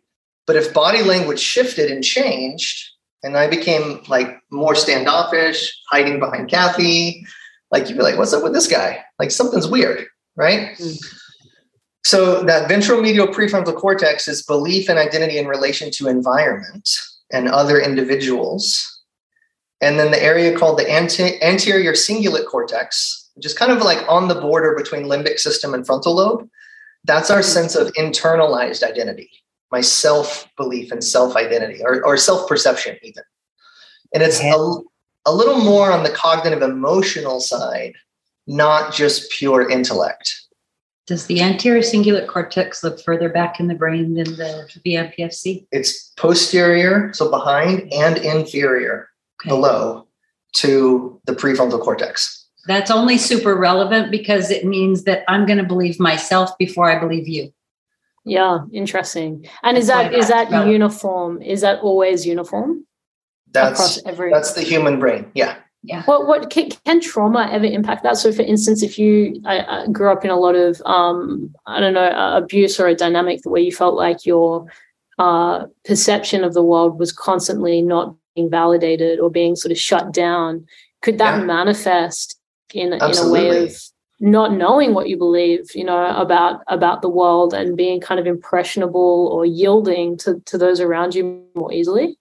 But if body language shifted and changed, and I became like more standoffish, hiding behind Kathy. Like you'd be like, what's up with this guy? Like something's weird, right? Mm. So that ventromedial prefrontal cortex is belief and identity in relation to environment and other individuals. And then the area called the ante- anterior cingulate cortex, which is kind of like on the border between limbic system and frontal lobe. That's our sense of internalized identity my self belief and self identity or, or self perception, even. And it's a, a little more on the cognitive emotional side, not just pure intellect. Does the anterior cingulate cortex look further back in the brain than the VMPFC? It's posterior, so behind, and inferior, okay. below to the prefrontal cortex. That's only super relevant because it means that I'm going to believe myself before I believe you. Yeah, interesting. And is that is that uniform? Is that always uniform? That's every. That's the human brain. Yeah. Yeah. What what can, can trauma ever impact that? So, for instance, if you I, I grew up in a lot of um, I don't know uh, abuse or a dynamic where you felt like your uh, perception of the world was constantly not being validated or being sort of shut down, could that yeah. manifest in in a way of not knowing what you believe you know about about the world and being kind of impressionable or yielding to to those around you more easily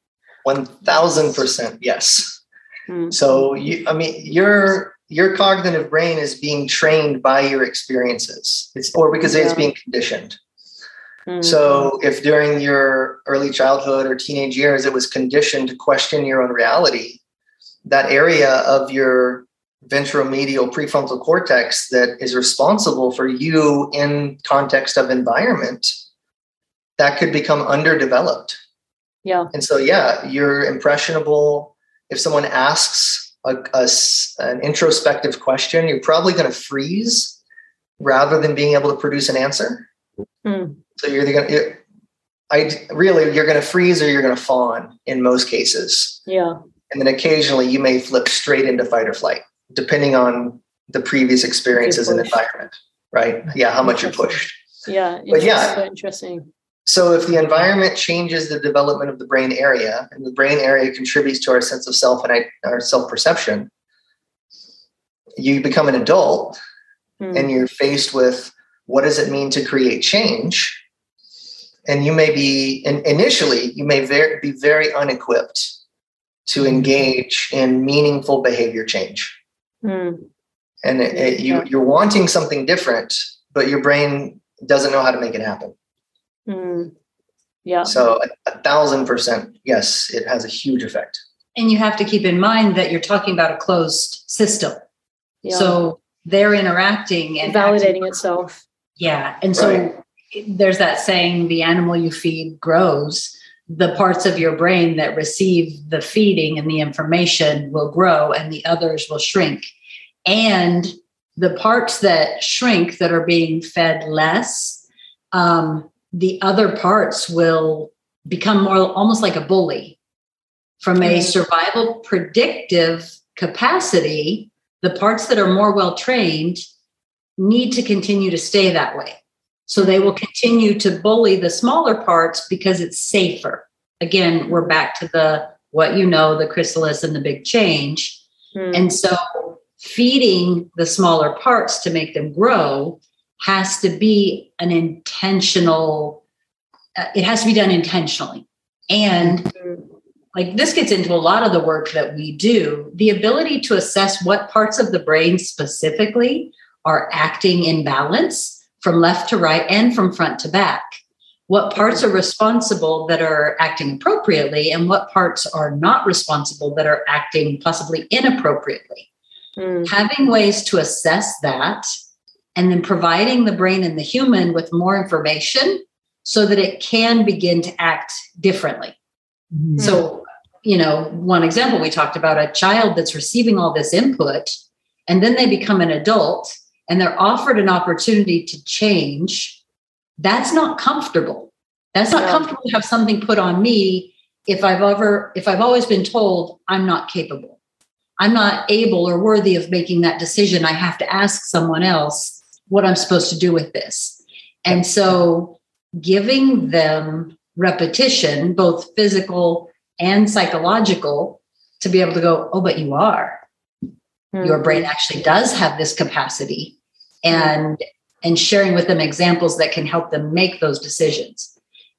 1000% yes mm. so you i mean your your cognitive brain is being trained by your experiences it's or because yeah. it's being conditioned mm. so if during your early childhood or teenage years it was conditioned to question your own reality that area of your ventromedial prefrontal cortex that is responsible for you in context of environment that could become underdeveloped yeah and so yeah you're impressionable if someone asks a, a, an introspective question you're probably going to freeze rather than being able to produce an answer mm. So you're going to I really you're going to freeze or you're going to fawn in most cases. Yeah. And then occasionally you may flip straight into fight or flight depending on the previous experiences and environment, right? Yeah, how much you're pushed. Yeah, but yeah, so interesting. So if the environment changes the development of the brain area, and the brain area contributes to our sense of self and our self perception, you become an adult, hmm. and you're faced with what does it mean to create change. And you may be, initially, you may very, be very unequipped to hmm. engage in meaningful behavior change. Mm. And it, it, you, you're wanting something different, but your brain doesn't know how to make it happen. Mm. Yeah. So a, a thousand percent, yes, it has a huge effect. And you have to keep in mind that you're talking about a closed system. Yeah. So they're interacting and validating acting. itself. Yeah. And so right. There's that saying the animal you feed grows. The parts of your brain that receive the feeding and the information will grow, and the others will shrink. And the parts that shrink that are being fed less, um, the other parts will become more almost like a bully. From a survival predictive capacity, the parts that are more well trained need to continue to stay that way. So they will continue to bully the smaller parts because it's safer. Again, we're back to the what you know, the chrysalis and the big change. Hmm. And so feeding the smaller parts to make them grow has to be an intentional uh, it has to be done intentionally and mm-hmm. like this gets into a lot of the work that we do the ability to assess what parts of the brain specifically are acting in balance from left to right and from front to back what parts are responsible that are acting appropriately and what parts are not responsible that are acting possibly inappropriately Mm. Having ways to assess that and then providing the brain and the human with more information so that it can begin to act differently. Mm. So, you know, one example we talked about a child that's receiving all this input and then they become an adult and they're offered an opportunity to change. That's not comfortable. That's not yeah. comfortable to have something put on me if I've ever, if I've always been told I'm not capable. I'm not able or worthy of making that decision. I have to ask someone else what I'm supposed to do with this. And so giving them repetition, both physical and psychological, to be able to go, oh, but you are. Mm-hmm. Your brain actually does have this capacity. And and sharing with them examples that can help them make those decisions.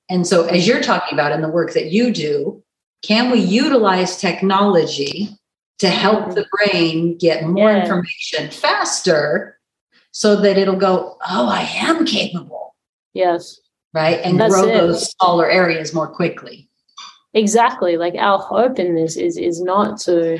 And so, as you're talking about in the work that you do, can we utilize technology to help the brain get more yeah. information faster so that it'll go, oh, I am capable. Yes. Right. And That's grow it. those smaller areas more quickly. Exactly. Like our hope in this is is not to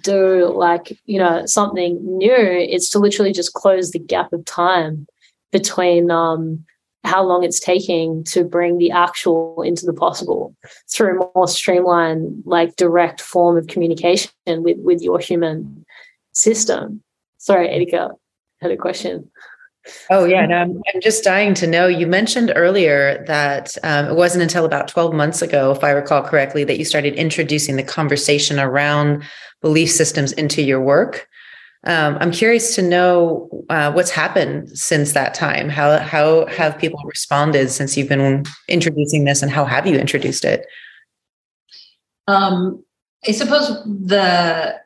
do like, you know, something new. It's to literally just close the gap of time between um how long it's taking to bring the actual into the possible through a more streamlined, like direct form of communication with, with your human system. Sorry, Edika had a question. Oh yeah, no, I'm, I'm just dying to know. You mentioned earlier that um, it wasn't until about 12 months ago, if I recall correctly, that you started introducing the conversation around belief systems into your work. Um, I'm curious to know uh, what's happened since that time. How how have people responded since you've been introducing this, and how have you introduced it? Um, I suppose the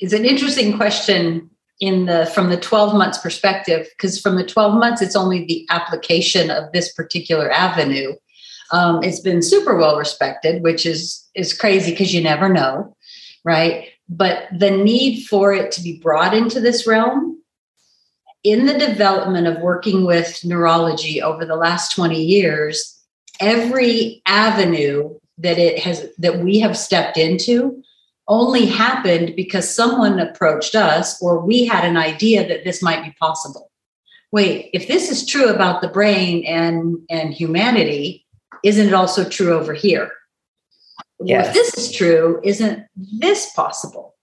is an interesting question in the from the 12 months perspective because from the 12 months it's only the application of this particular avenue. Um, it's been super well respected which is is crazy because you never know right? But the need for it to be brought into this realm in the development of working with neurology over the last 20 years every avenue that it has that we have stepped into only happened because someone approached us or we had an idea that this might be possible wait if this is true about the brain and and humanity isn't it also true over here yes. if this is true, isn't this possible?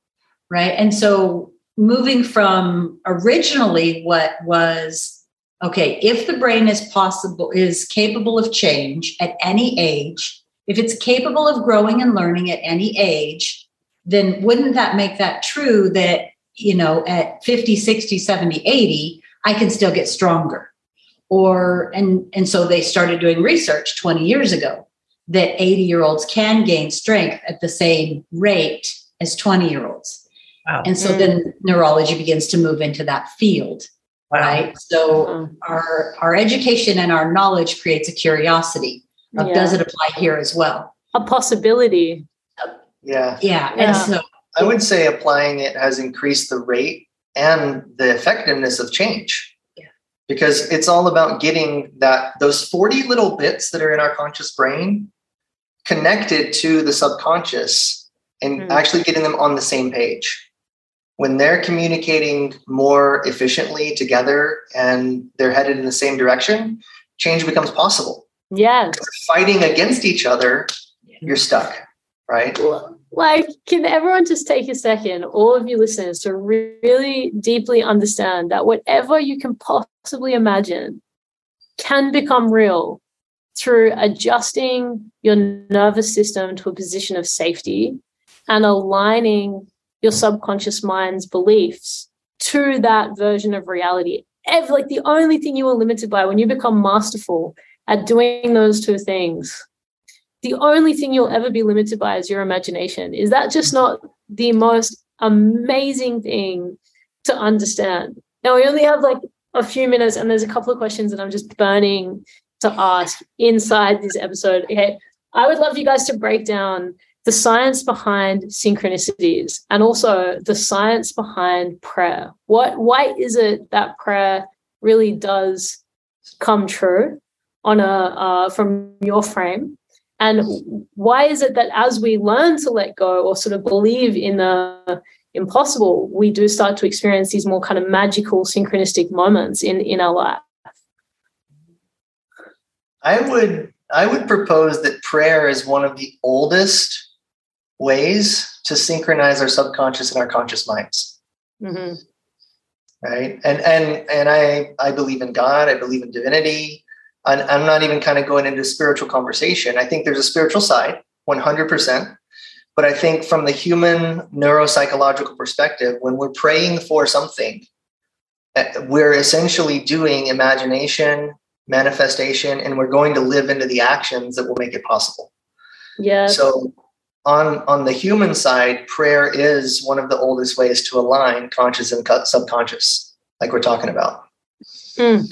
Right. And so moving from originally what was okay, if the brain is possible, is capable of change at any age, if it's capable of growing and learning at any age, then wouldn't that make that true that, you know, at 50, 60, 70, 80, I can still get stronger? Or, and, and so they started doing research 20 years ago that 80 year olds can gain strength at the same rate as 20 year olds. Wow. And so mm. then neurology begins to move into that field. Wow. Right. So mm-hmm. our our education and our knowledge creates a curiosity of yeah. does it apply here as well? A possibility. Yeah. Yeah. yeah. And so I would say applying it has increased the rate and the effectiveness of change because it's all about getting that those 40 little bits that are in our conscious brain connected to the subconscious and mm. actually getting them on the same page. when they're communicating more efficiently together and they're headed in the same direction, change becomes possible. Yes. Fighting against each other, you're stuck, right? Like, can everyone just take a second, all of you listeners, to really deeply understand that whatever you can possibly imagine can become real through adjusting your nervous system to a position of safety and aligning your subconscious mind's beliefs to that version of reality. Every, like the only thing you are limited by when you become masterful at doing those two things, the only thing you'll ever be limited by is your imagination. Is that just not the most amazing thing to understand? Now, we only have like a few minutes, and there's a couple of questions that I'm just burning to ask inside this episode. Okay. I would love you guys to break down the science behind synchronicities and also the science behind prayer. What why is it that prayer really does come true on a uh, from your frame? And why is it that as we learn to let go or sort of believe in the impossible, we do start to experience these more kind of magical synchronistic moments in, in our life? I would I would propose that prayer is one of the oldest ways to synchronize our subconscious and our conscious minds. Mm-hmm. Right. And and and I I believe in God. I believe in divinity. And I'm not even kind of going into spiritual conversation. I think there's a spiritual side, 100%. But I think from the human neuropsychological perspective, when we're praying for something, eh, we're essentially doing imagination, manifestation, and we're going to live into the actions that will make it possible. Yeah. So on on the human side, prayer is one of the oldest ways to align conscious and subconscious, like we're talking about. Mm.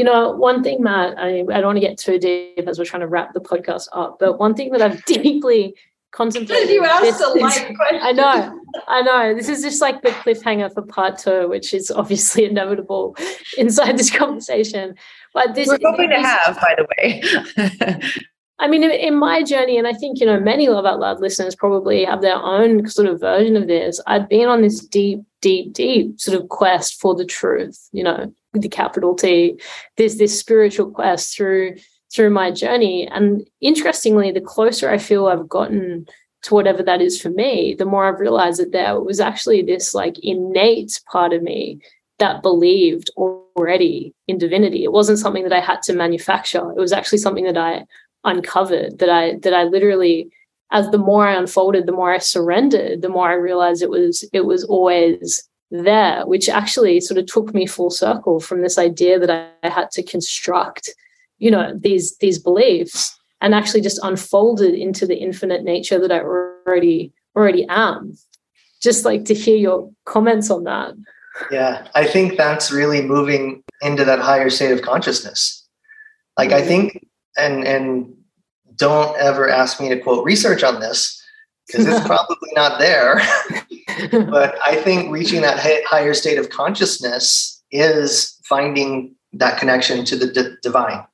You know, one thing, Matt, I, I don't want to get too deep as we're trying to wrap the podcast up, but one thing that I've deeply contemplated. You asked a light question. I know, I know. This is just like the cliffhanger for part two, which is obviously inevitable inside this conversation. But this we're hoping this, to have, by the way. I mean, in my journey, and I think, you know, many Love Out Loud listeners probably have their own sort of version of this. I've been on this deep, deep, deep sort of quest for the truth, you know, with the capital T. There's this spiritual quest through through my journey. And interestingly, the closer I feel I've gotten to whatever that is for me, the more I've realized that there was actually this like innate part of me that believed already in divinity. It wasn't something that I had to manufacture. It was actually something that I uncovered that I that I literally as the more I unfolded, the more I surrendered, the more I realized it was it was always there, which actually sort of took me full circle from this idea that I, I had to construct, you know, these these beliefs and actually just unfolded into the infinite nature that I already already am. Just like to hear your comments on that. Yeah, I think that's really moving into that higher state of consciousness. Like I mm-hmm. think and and don't ever ask me to quote research on this because it's probably not there. but I think reaching that higher state of consciousness is finding that connection to the d- divine.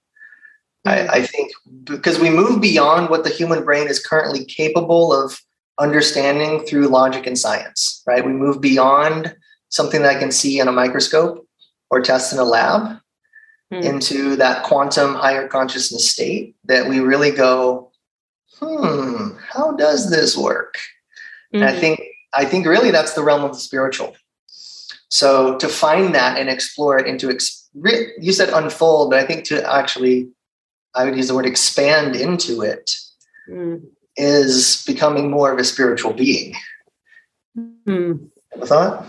I, mm. I think because we move beyond what the human brain is currently capable of understanding through logic and science, right? We move beyond something that I can see in a microscope or test in a lab mm. into that quantum higher consciousness state that we really go, hmm, how does this work? Mm-hmm. And I hmm. think I think really that's the realm of the spiritual. So to find that and explore it into ex- you said unfold, but I think to actually I would use the word expand into it mm. is becoming more of a spiritual being. Mm. A thought?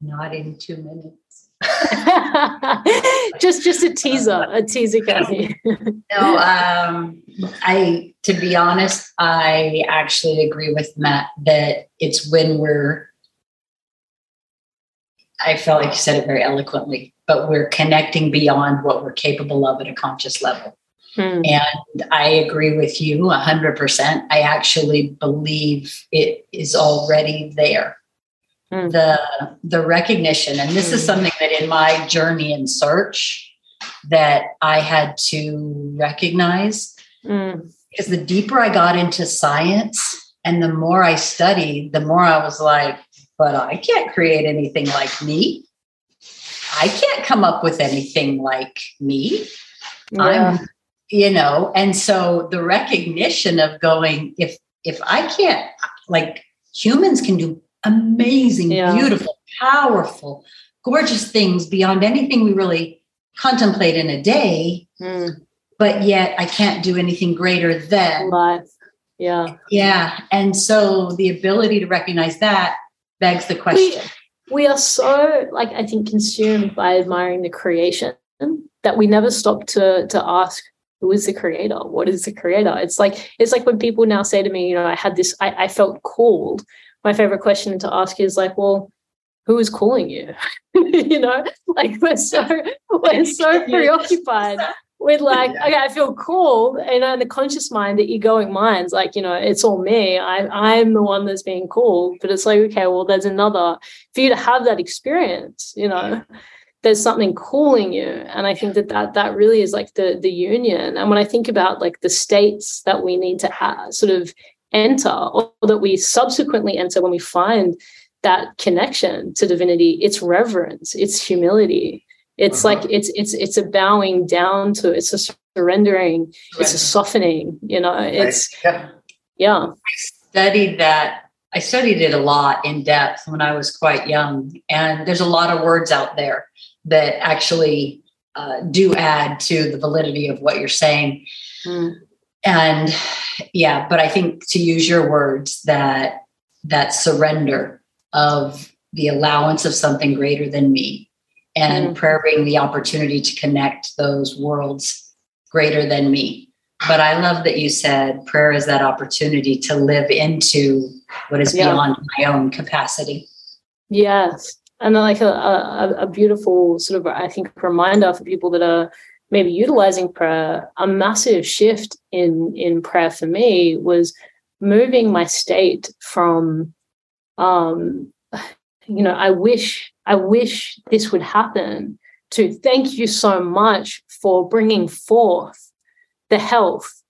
Not in two minutes. just just a teaser, a teaser, Kathy. no, um, I to be honest, I actually agree with Matt that it's when we're I felt like you said it very eloquently, but we're connecting beyond what we're capable of at a conscious level. Hmm. And I agree with you 100%. I actually believe it is already there mm. the the recognition and this mm. is something that in my journey in search that i had to recognize mm. because the deeper i got into science And the more I studied, the more I was like, but I can't create anything like me. I can't come up with anything like me. Yeah. I'm, you know, and so the recognition of going, if if I can't, like humans can do amazing, yeah. beautiful, powerful, gorgeous things beyond anything we really contemplate in a day. Mm. But yet I can't do anything greater than life. Yeah. Yeah. And so the ability to recognize that begs the question. We, we are so like I think consumed by admiring the creation that we never stop to to ask who is the creator what is the creator it's like it's like when people now say to me you know i had this i, I felt called my favorite question to ask is like well who is calling you? You know like we're so we're so preoccupied with like okay i feel called and in the conscious mind the egoic mind's like you know it's all me. I i'm the one that's being called but it's like okay well there's another for you to have that experience you know there's something calling you and i think that that, that really is like the the union. And when i think about like the states that we need to have, sort of enter or that we subsequently enter when we find that connection to divinity it's reverence it's humility it's uh-huh. like it's it's it's a bowing down to it's a surrendering right. it's a softening you know it's right. yeah. yeah i studied that i studied it a lot in depth when i was quite young and there's a lot of words out there that actually uh, do add to the validity of what you're saying mm. And yeah but i think to use your words that that surrender of the allowance of something greater than me and mm-hmm. prayer being the opportunity to connect those worlds greater than me. But I love that you said prayer is that opportunity to live into what is yeah. beyond my own capacity. Yes. And like a, a, a beautiful sort of, I think, reminder for people that are maybe utilizing prayer, a massive shift in in prayer for me was moving my state from um you know, I wish, I wish this would happen to thank you so much for bringing forth the health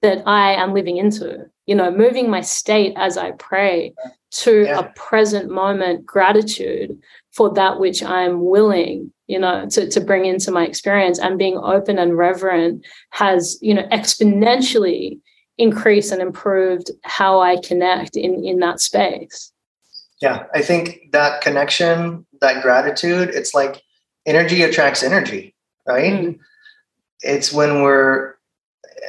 that I am living into, you know, moving my state as I pray to yeah. a present moment gratitude for that which I'm willing, you know, to, to bring into my experience and being open and reverent has, you know, exponentially increased and improved how I connect in, in that space. Yeah, I think that connection, that gratitude, it's like energy attracts energy, right? Mm. It's when we're,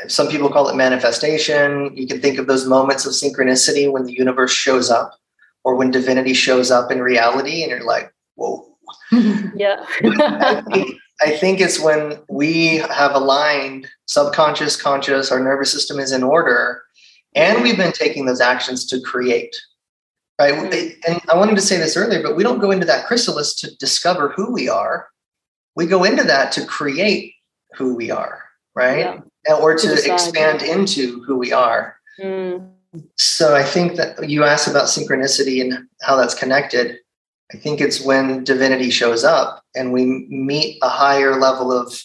some people call it manifestation. You can think of those moments of synchronicity when the universe shows up or when divinity shows up in reality and you're like, whoa. yeah. I, think, I think it's when we have aligned subconscious, conscious, our nervous system is in order, and we've been taking those actions to create right? Mm-hmm. And I wanted to say this earlier, but we don't go into that chrysalis to discover who we are. We go into that to create who we are, right? Yeah. Or to, to expand into who we are. Mm. So I think that you asked about synchronicity and how that's connected. I think it's when divinity shows up and we meet a higher level of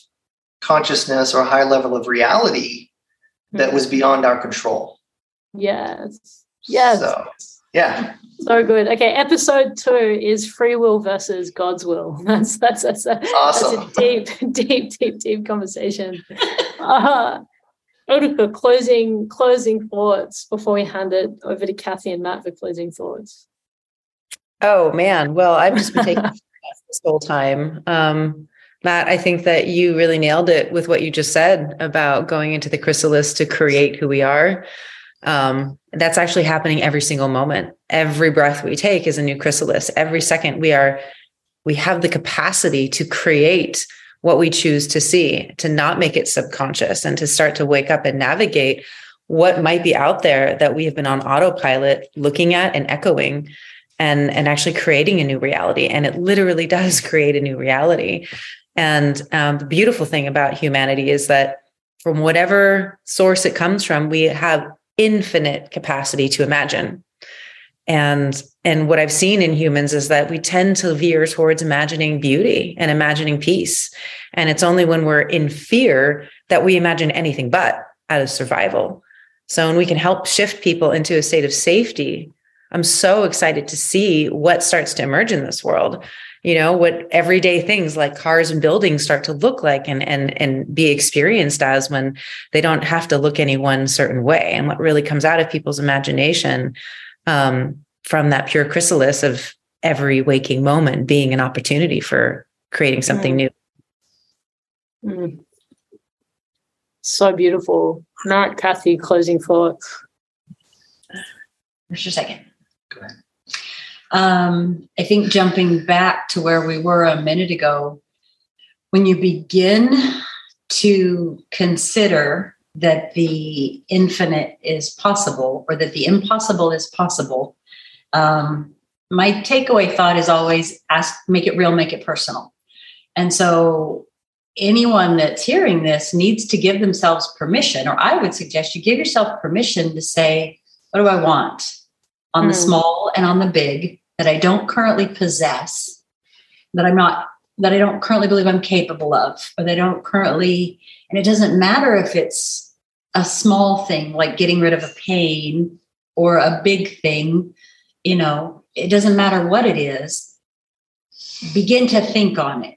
consciousness or a higher level of reality that was mm-hmm. beyond our control. Yes. Yes. So, yeah. So good. Okay, episode two is free will versus God's will. That's that's that's a, awesome. that's a deep, deep, deep, deep conversation. Uh, Ulrika, closing closing thoughts before we hand it over to Kathy and Matt for closing thoughts. Oh man, well, I've just been taking this whole time. Um, Matt, I think that you really nailed it with what you just said about going into the chrysalis to create who we are. Um, that's actually happening every single moment. Every breath we take is a new chrysalis. Every second we are we have the capacity to create what we choose to see to not make it subconscious and to start to wake up and navigate what might be out there that we have been on autopilot looking at and echoing and and actually creating a new reality and it literally does create a new reality and um, the beautiful thing about humanity is that from whatever source it comes from we have infinite capacity to imagine. And and what I've seen in humans is that we tend to veer towards imagining beauty and imagining peace. And it's only when we're in fear that we imagine anything but out of survival. So when we can help shift people into a state of safety, I'm so excited to see what starts to emerge in this world. You know, what everyday things like cars and buildings start to look like and and and be experienced as when they don't have to look any one certain way. And what really comes out of people's imagination um, from that pure chrysalis of every waking moment being an opportunity for creating something mm. new. Mm. So beautiful. Not Kathy, closing thoughts. Just a second. Um, I think jumping back to where we were a minute ago, when you begin to consider that the infinite is possible or that the impossible is possible, um, my takeaway thought is always ask, make it real, make it personal. And so anyone that's hearing this needs to give themselves permission, or I would suggest you give yourself permission to say, what do I want on mm. the hmm. small and on the big that I don't currently possess, that I'm not, that I don't currently believe I'm capable of, or that I don't currently, and it doesn't matter if it's a small thing like getting rid of a pain or a big thing, you know, it doesn't matter what it is, begin to think on it.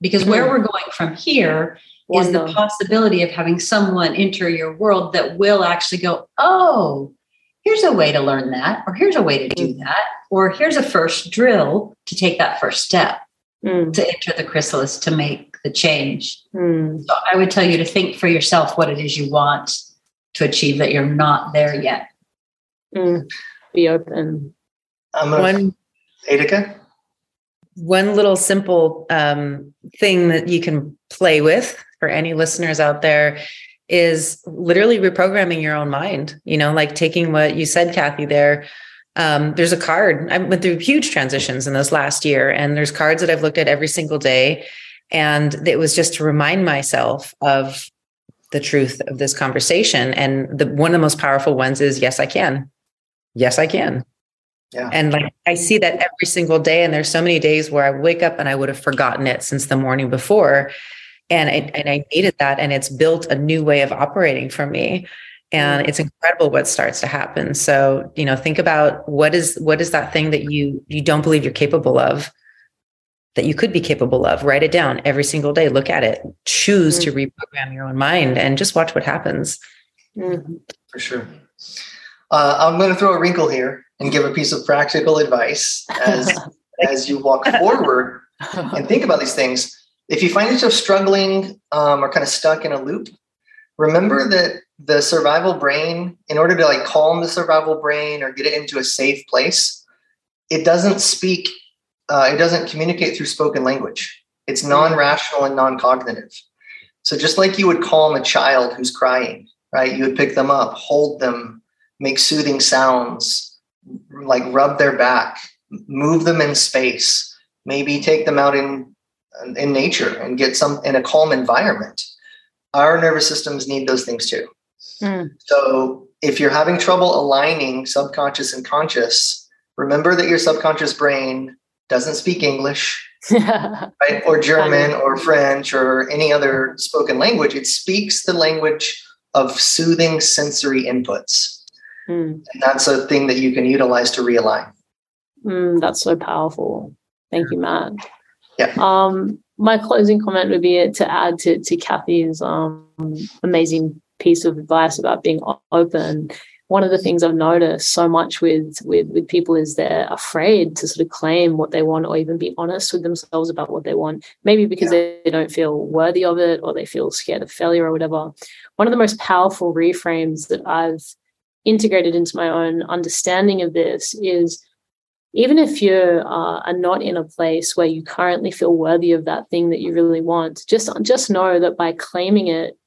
Because where hmm. we're going from here is the possibility of having someone enter your world that will actually go, oh, here's a way to learn that, or here's a way to do hmm. that, or here's a first drill to take that first step mm. to enter the chrysalis to make the change. Mm. So I would tell you to think for yourself what it is you want to achieve that you're not there yet. Mm. Be open. Um, one, Adika? One little simple um, thing that you can play with for any listeners out there is literally reprogramming your own mind. You know, like taking what you said, Kathy, there. Um, there's a card. I went through huge transitions in this last year, and there's cards that I've looked at every single day. And it was just to remind myself of the truth of this conversation. And the one of the most powerful ones is yes, I can. Yes, I can. Yeah. And like I see that every single day. And there's so many days where I wake up and I would have forgotten it since the morning before. And I, and I needed that. And it's built a new way of operating for me. And it's incredible what starts to happen. So, you know, think about what is what is that thing that you you don't believe you're capable of that you could be capable of. Write it down every single day. Look at it. Choose mm-hmm. to reprogram your own mind and just watch what happens. Mm-hmm. For sure. Uh, I'm going to throw a wrinkle here and give a piece of practical advice as as you walk forward and think about these things. If you find yourself struggling um, or kind of stuck in a loop, remember that the survival brain, in order to like calm the survival brain or get it into a safe place, it doesn't speak. Uh, it doesn't communicate through spoken language. It's non-rational and non-cognitive. So just like you would calm a child who's crying, right? You would pick them up, hold them, make soothing sounds, like rub their back, move them in space, maybe take them out in in nature and get some in a calm environment. Our nervous systems need those things too. Mm. So if you're having trouble aligning subconscious and conscious, remember that your subconscious brain doesn't speak English, right? Or German or French or any other spoken language. It speaks the language of soothing sensory inputs. Mm. And that's a thing that you can utilize to realign. Mm, that's so powerful. Thank you, Matt. Yeah. Um, my closing comment would be to add to, to Kathy's um, amazing piece of advice about being open. One of the things I've noticed so much with, with with people is they're afraid to sort of claim what they want or even be honest with themselves about what they want. Maybe because yeah. they don't feel worthy of it or they feel scared of failure or whatever. One of the most powerful reframes that I've integrated into my own understanding of this is even if you uh, are not in a place where you currently feel worthy of that thing that you really want, just just know that by claiming it,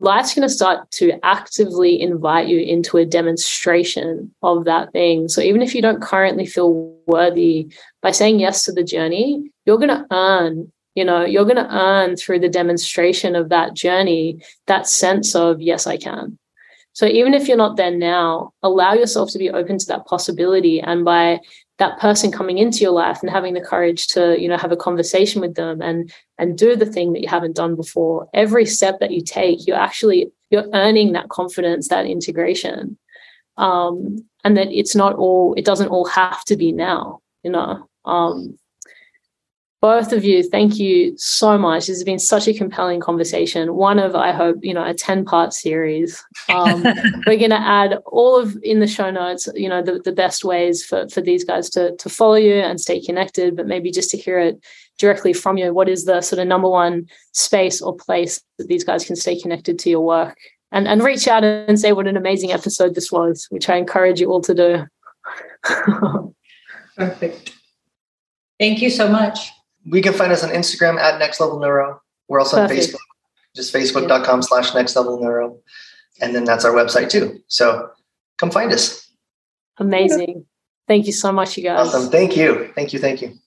life's going to start to actively invite you into a demonstration of that thing. So even if you don't currently feel worthy, by saying yes to the journey, you're going to earn. You know, you're going to earn through the demonstration of that journey that sense of yes, I can. So even if you're not there now, allow yourself to be open to that possibility. And by that person coming into your life and having the courage to, you know, have a conversation with them and and do the thing that you haven't done before, every step that you take, you're actually you're earning that confidence, that integration. Um, and that it's not all, it doesn't all have to be now, you know. Um, both of you, thank you so much. This has been such a compelling conversation. One of, I hope, you know, a 10 part series. Um, we're going to add all of in the show notes, you know, the, the best ways for, for these guys to, to follow you and stay connected, but maybe just to hear it directly from you. What is the sort of number one space or place that these guys can stay connected to your work and, and reach out and say what an amazing episode this was, which I encourage you all to do. Perfect. Thank you so much we can find us on Instagram at Next Level Neuro. We're also Perfect. on Facebook, just facebook.com slash Next Level Neuro. And then that's our website too. So come find us. Amazing. Thank you so much, you guys. Awesome. Thank you. Thank you. Thank you.